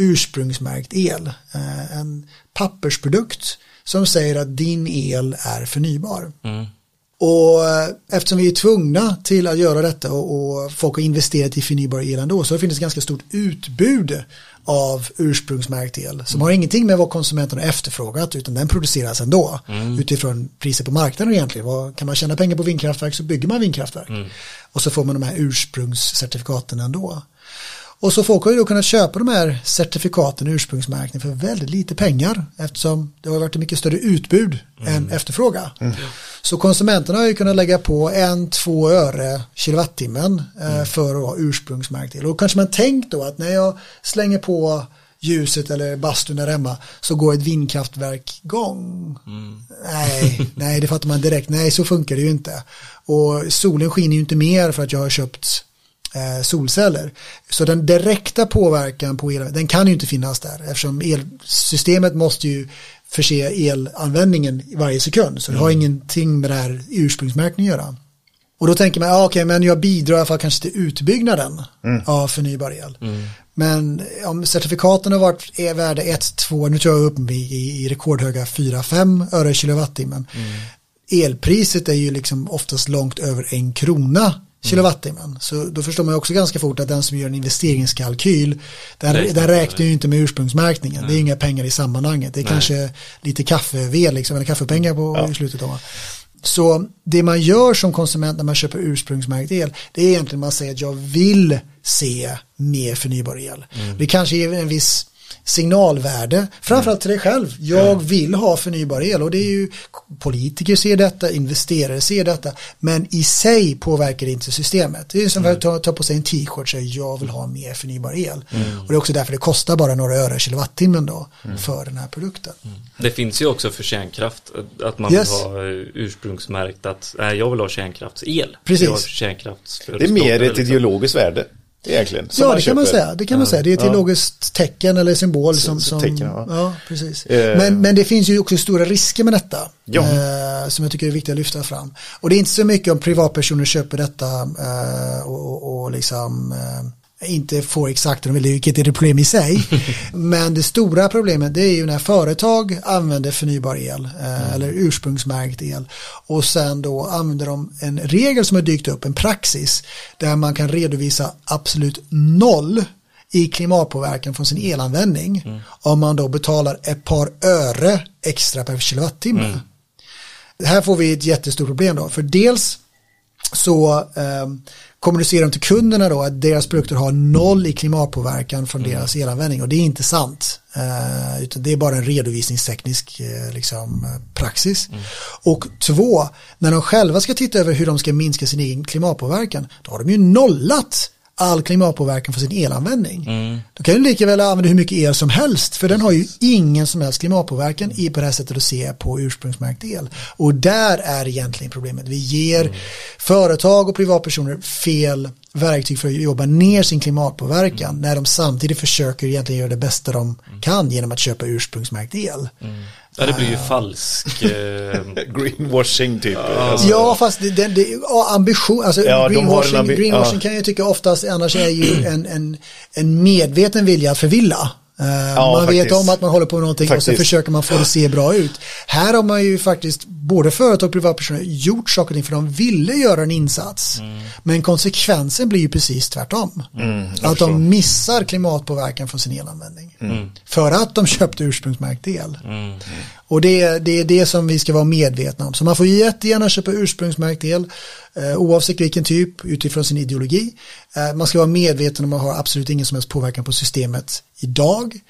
ursprungsmärkt el. Eh, en pappersprodukt som säger att din el är förnybar. Och eh, eftersom vi är tvungna till att göra detta och, och folk har investerat i förnybar el ändå så finns det ett ganska stort utbud av ursprungsmärkt el som har ingenting med vad konsumenterna har efterfrågat utan den produceras ändå utifrån priser på marknaden egentligen. Vad, kan man tjäna pengar på vindkraftverk så bygger man vindkraftverk och så får man de här ursprungscertifikaten ändå. Och så folk har ju då kunnat köpa de här certifikaten ursprungsmärkning för väldigt lite pengar eftersom det har varit ett mycket större utbud än efterfråga. Så konsumenterna har ju kunnat lägga på en, två öre kilowattimmen eh, för att ha ursprungsmärkt el. Och kanske man tänkt då att när jag slänger på ljuset eller bastun där hemma så går ett vindkraftverk igång. Nej, nej, det fattar man direkt. Nej, så funkar det ju inte. Och solen skiner ju inte mer för att jag har köpt solceller. Så den direkta påverkan på el, den kan ju inte finnas där eftersom elsystemet måste ju förse elanvändningen i varje sekund. Så det har ingenting med det här ursprungsmärkningen att göra. Och då tänker man, ja, okej, men jag bidrar i alla fall kanske till utbyggnaden av förnybar el. Men om certifikaten har varit är värda 1, 2, nu tror jag uppe i, i rekordhöga 4-5 öre kilowattimmen. Elpriset är ju liksom oftast långt över en krona kilowattimmen. Så då förstår man ju också ganska fort att den som gör en investeringskalkyl, den, Nej, den räknar ju inte med ursprungsmärkningen. Det är inga pengar i sammanhanget. Det är kanske lite kaffeved, liksom, eller kaffepengar på i slutet. Då. Så det man gör som konsument när man köper ursprungsmärkt el, det är egentligen man säger att jag vill se mer förnybar el. Det kanske ger en viss signalvärde, framförallt till dig själv. Jag vill ha förnybar el och det är ju politiker ser detta, investerare ser detta, men i sig påverkar det inte systemet. Det är som att ta, ta på sig en t-shirt och säga jag vill ha mer förnybar el. Och det är också därför det kostar bara några öre kilowattimmen då för den här produkten. Det finns ju också för kärnkraft att man Yes. vill ha eh, ursprungsmärkt att nej, jag vill ha kärnkraftsel. Precis. Jag har kärnkrafts Det är mer ett ideologiskt värde. Egentligen. som Ja, det kan man säga. Det kan man säga. Det är ett ideologiskt tecken eller symbol som... som tecken, ja. ja. precis. Eh. Men, men det finns ju också stora risker med detta. Ja. Eh, som jag tycker är viktigt att lyfta fram. Och det är inte så mycket om privatpersoner köper detta eh, och, och, och liksom eh, inte får exakt vad de vill, vilket är det problem i sig. Men det stora problemet det är ju när företag använder förnybar el eh, eller ursprungsmärkt el och sen då använder de en regel som har dykt upp, en praxis där man kan redovisa absolut noll i klimatpåverkan från sin elanvändning om man då betalar ett par öre extra per kilowattimme. Här får vi ett jättestort problem då, för dels så eh, kommunicerar de till kunderna då att deras produkter har noll i klimatpåverkan från deras elanvändning och det är inte sant. Eh, utan det är bara en redovisningsteknisk eh, liksom, praxis. Och två, när de själva ska titta över hur de ska minska sin egen klimatpåverkan, då har de ju nollat all klimatpåverkan för sin elanvändning. Då kan du lika väl använda hur mycket el som helst för den har ju ingen som helst klimatpåverkan i på det här sättet att se på ursprungsmärkt el. Och där är egentligen problemet. Vi ger företag och privatpersoner fel verktyg för att jobba ner sin klimatpåverkan när de samtidigt försöker egentligen göra det bästa de kan genom att köpa ursprungsmärkt el. Ja, det blir ju falsk. Eh, Greenwashing typ. Alltså, Ja, fast det, det, det, ambition, alltså Ja, greenwashing, ambi- greenwashing ja. kan jag tycka oftast annars är ju en, en, en medveten vilja att förvilla. Eh, man vet faktiskt. om att man håller på med någonting och så Faktiskt. försöker man få det att se bra ut. Här har man ju faktiskt både företag och privatpersoner gjort saker och ting för de ville göra en insats. Mm. Men konsekvensen blir ju precis tvärtom. att förstår. de missar klimatpåverkan från sin elanvändning. Mm. För att de köpte ursprungsmärkt el. Och det, det är det som vi ska vara medvetna om. Så man får jättegärna köpa ursprungsmärkt el oavsett vilken typ utifrån sin ideologi. Eh, man ska vara medveten om att man har absolut ingen som helst påverkan på systemet idag.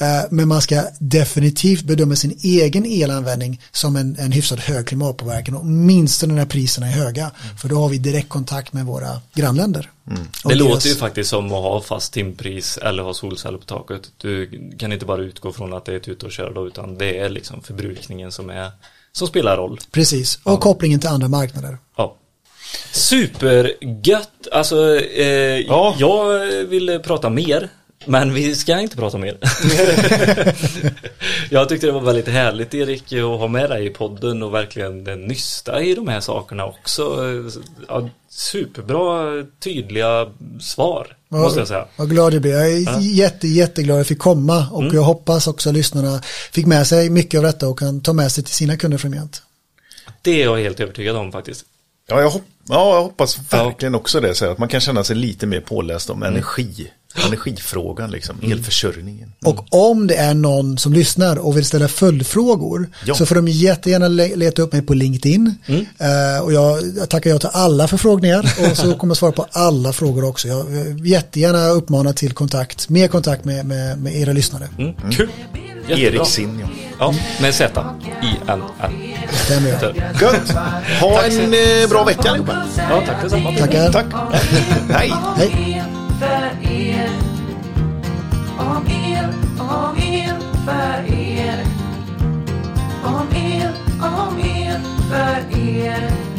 Eh, men man ska definitivt bedöma sin egen elanvändning som en, en hyfsat hög klimatpåverkan åtminstone när priserna är höga. För då har vi direktkontakt med våra grannländer. Och det deras- låter ju faktiskt som att ha fast timpris eller ha solceller på taket. Du kan inte bara utgå från att det är ett ute och köra då, utan det är liksom förbrukningen som är som spelar roll. Precis, och kopplingen till andra marknader. Ja. Supergött! Alltså, eh, Ja. jag vill prata mer Men vi ska inte prata mer. jag tyckte det var väldigt härligt Erik att ha med dig i podden och verkligen nysta i de här sakerna också. Ja, superbra, tydliga svar, måste jag säga. Vad glad jag blir. Jag är jätte, jätteglad att jag fick komma och Mm. jag hoppas också att lyssnarna fick med sig mycket av detta och kan ta med sig till sina kunder framgent. Det är jag helt övertygad om faktiskt. Ja, jag, hopp ja, jag hoppas verkligen också det. Så att man kan känna sig lite mer påläst om energi. Energifrågan, liksom, elförsörjningen. Och om det är någon som lyssnar och vill ställa följdfrågor Ja. så får de jättegärna le- leta upp mig på LinkedIn. Eh, och jag, jag tackar jag till alla förfrågningar och så kommer jag svara på alla frågor också. Jag vill jättegärna uppmana till kontakt, mer kontakt med, med, med era lyssnare. Mm. Kul! Jättebra. Erik Sinn, ja. Ja, med Z. I-N-N. Stämmer jag. Gött! Ha en eh, bra vecka allihopa. Ja, tack detsamma. Tackar. Tack. Hej. Hej för er. Om er, om er, för er. Om er, om er, för er.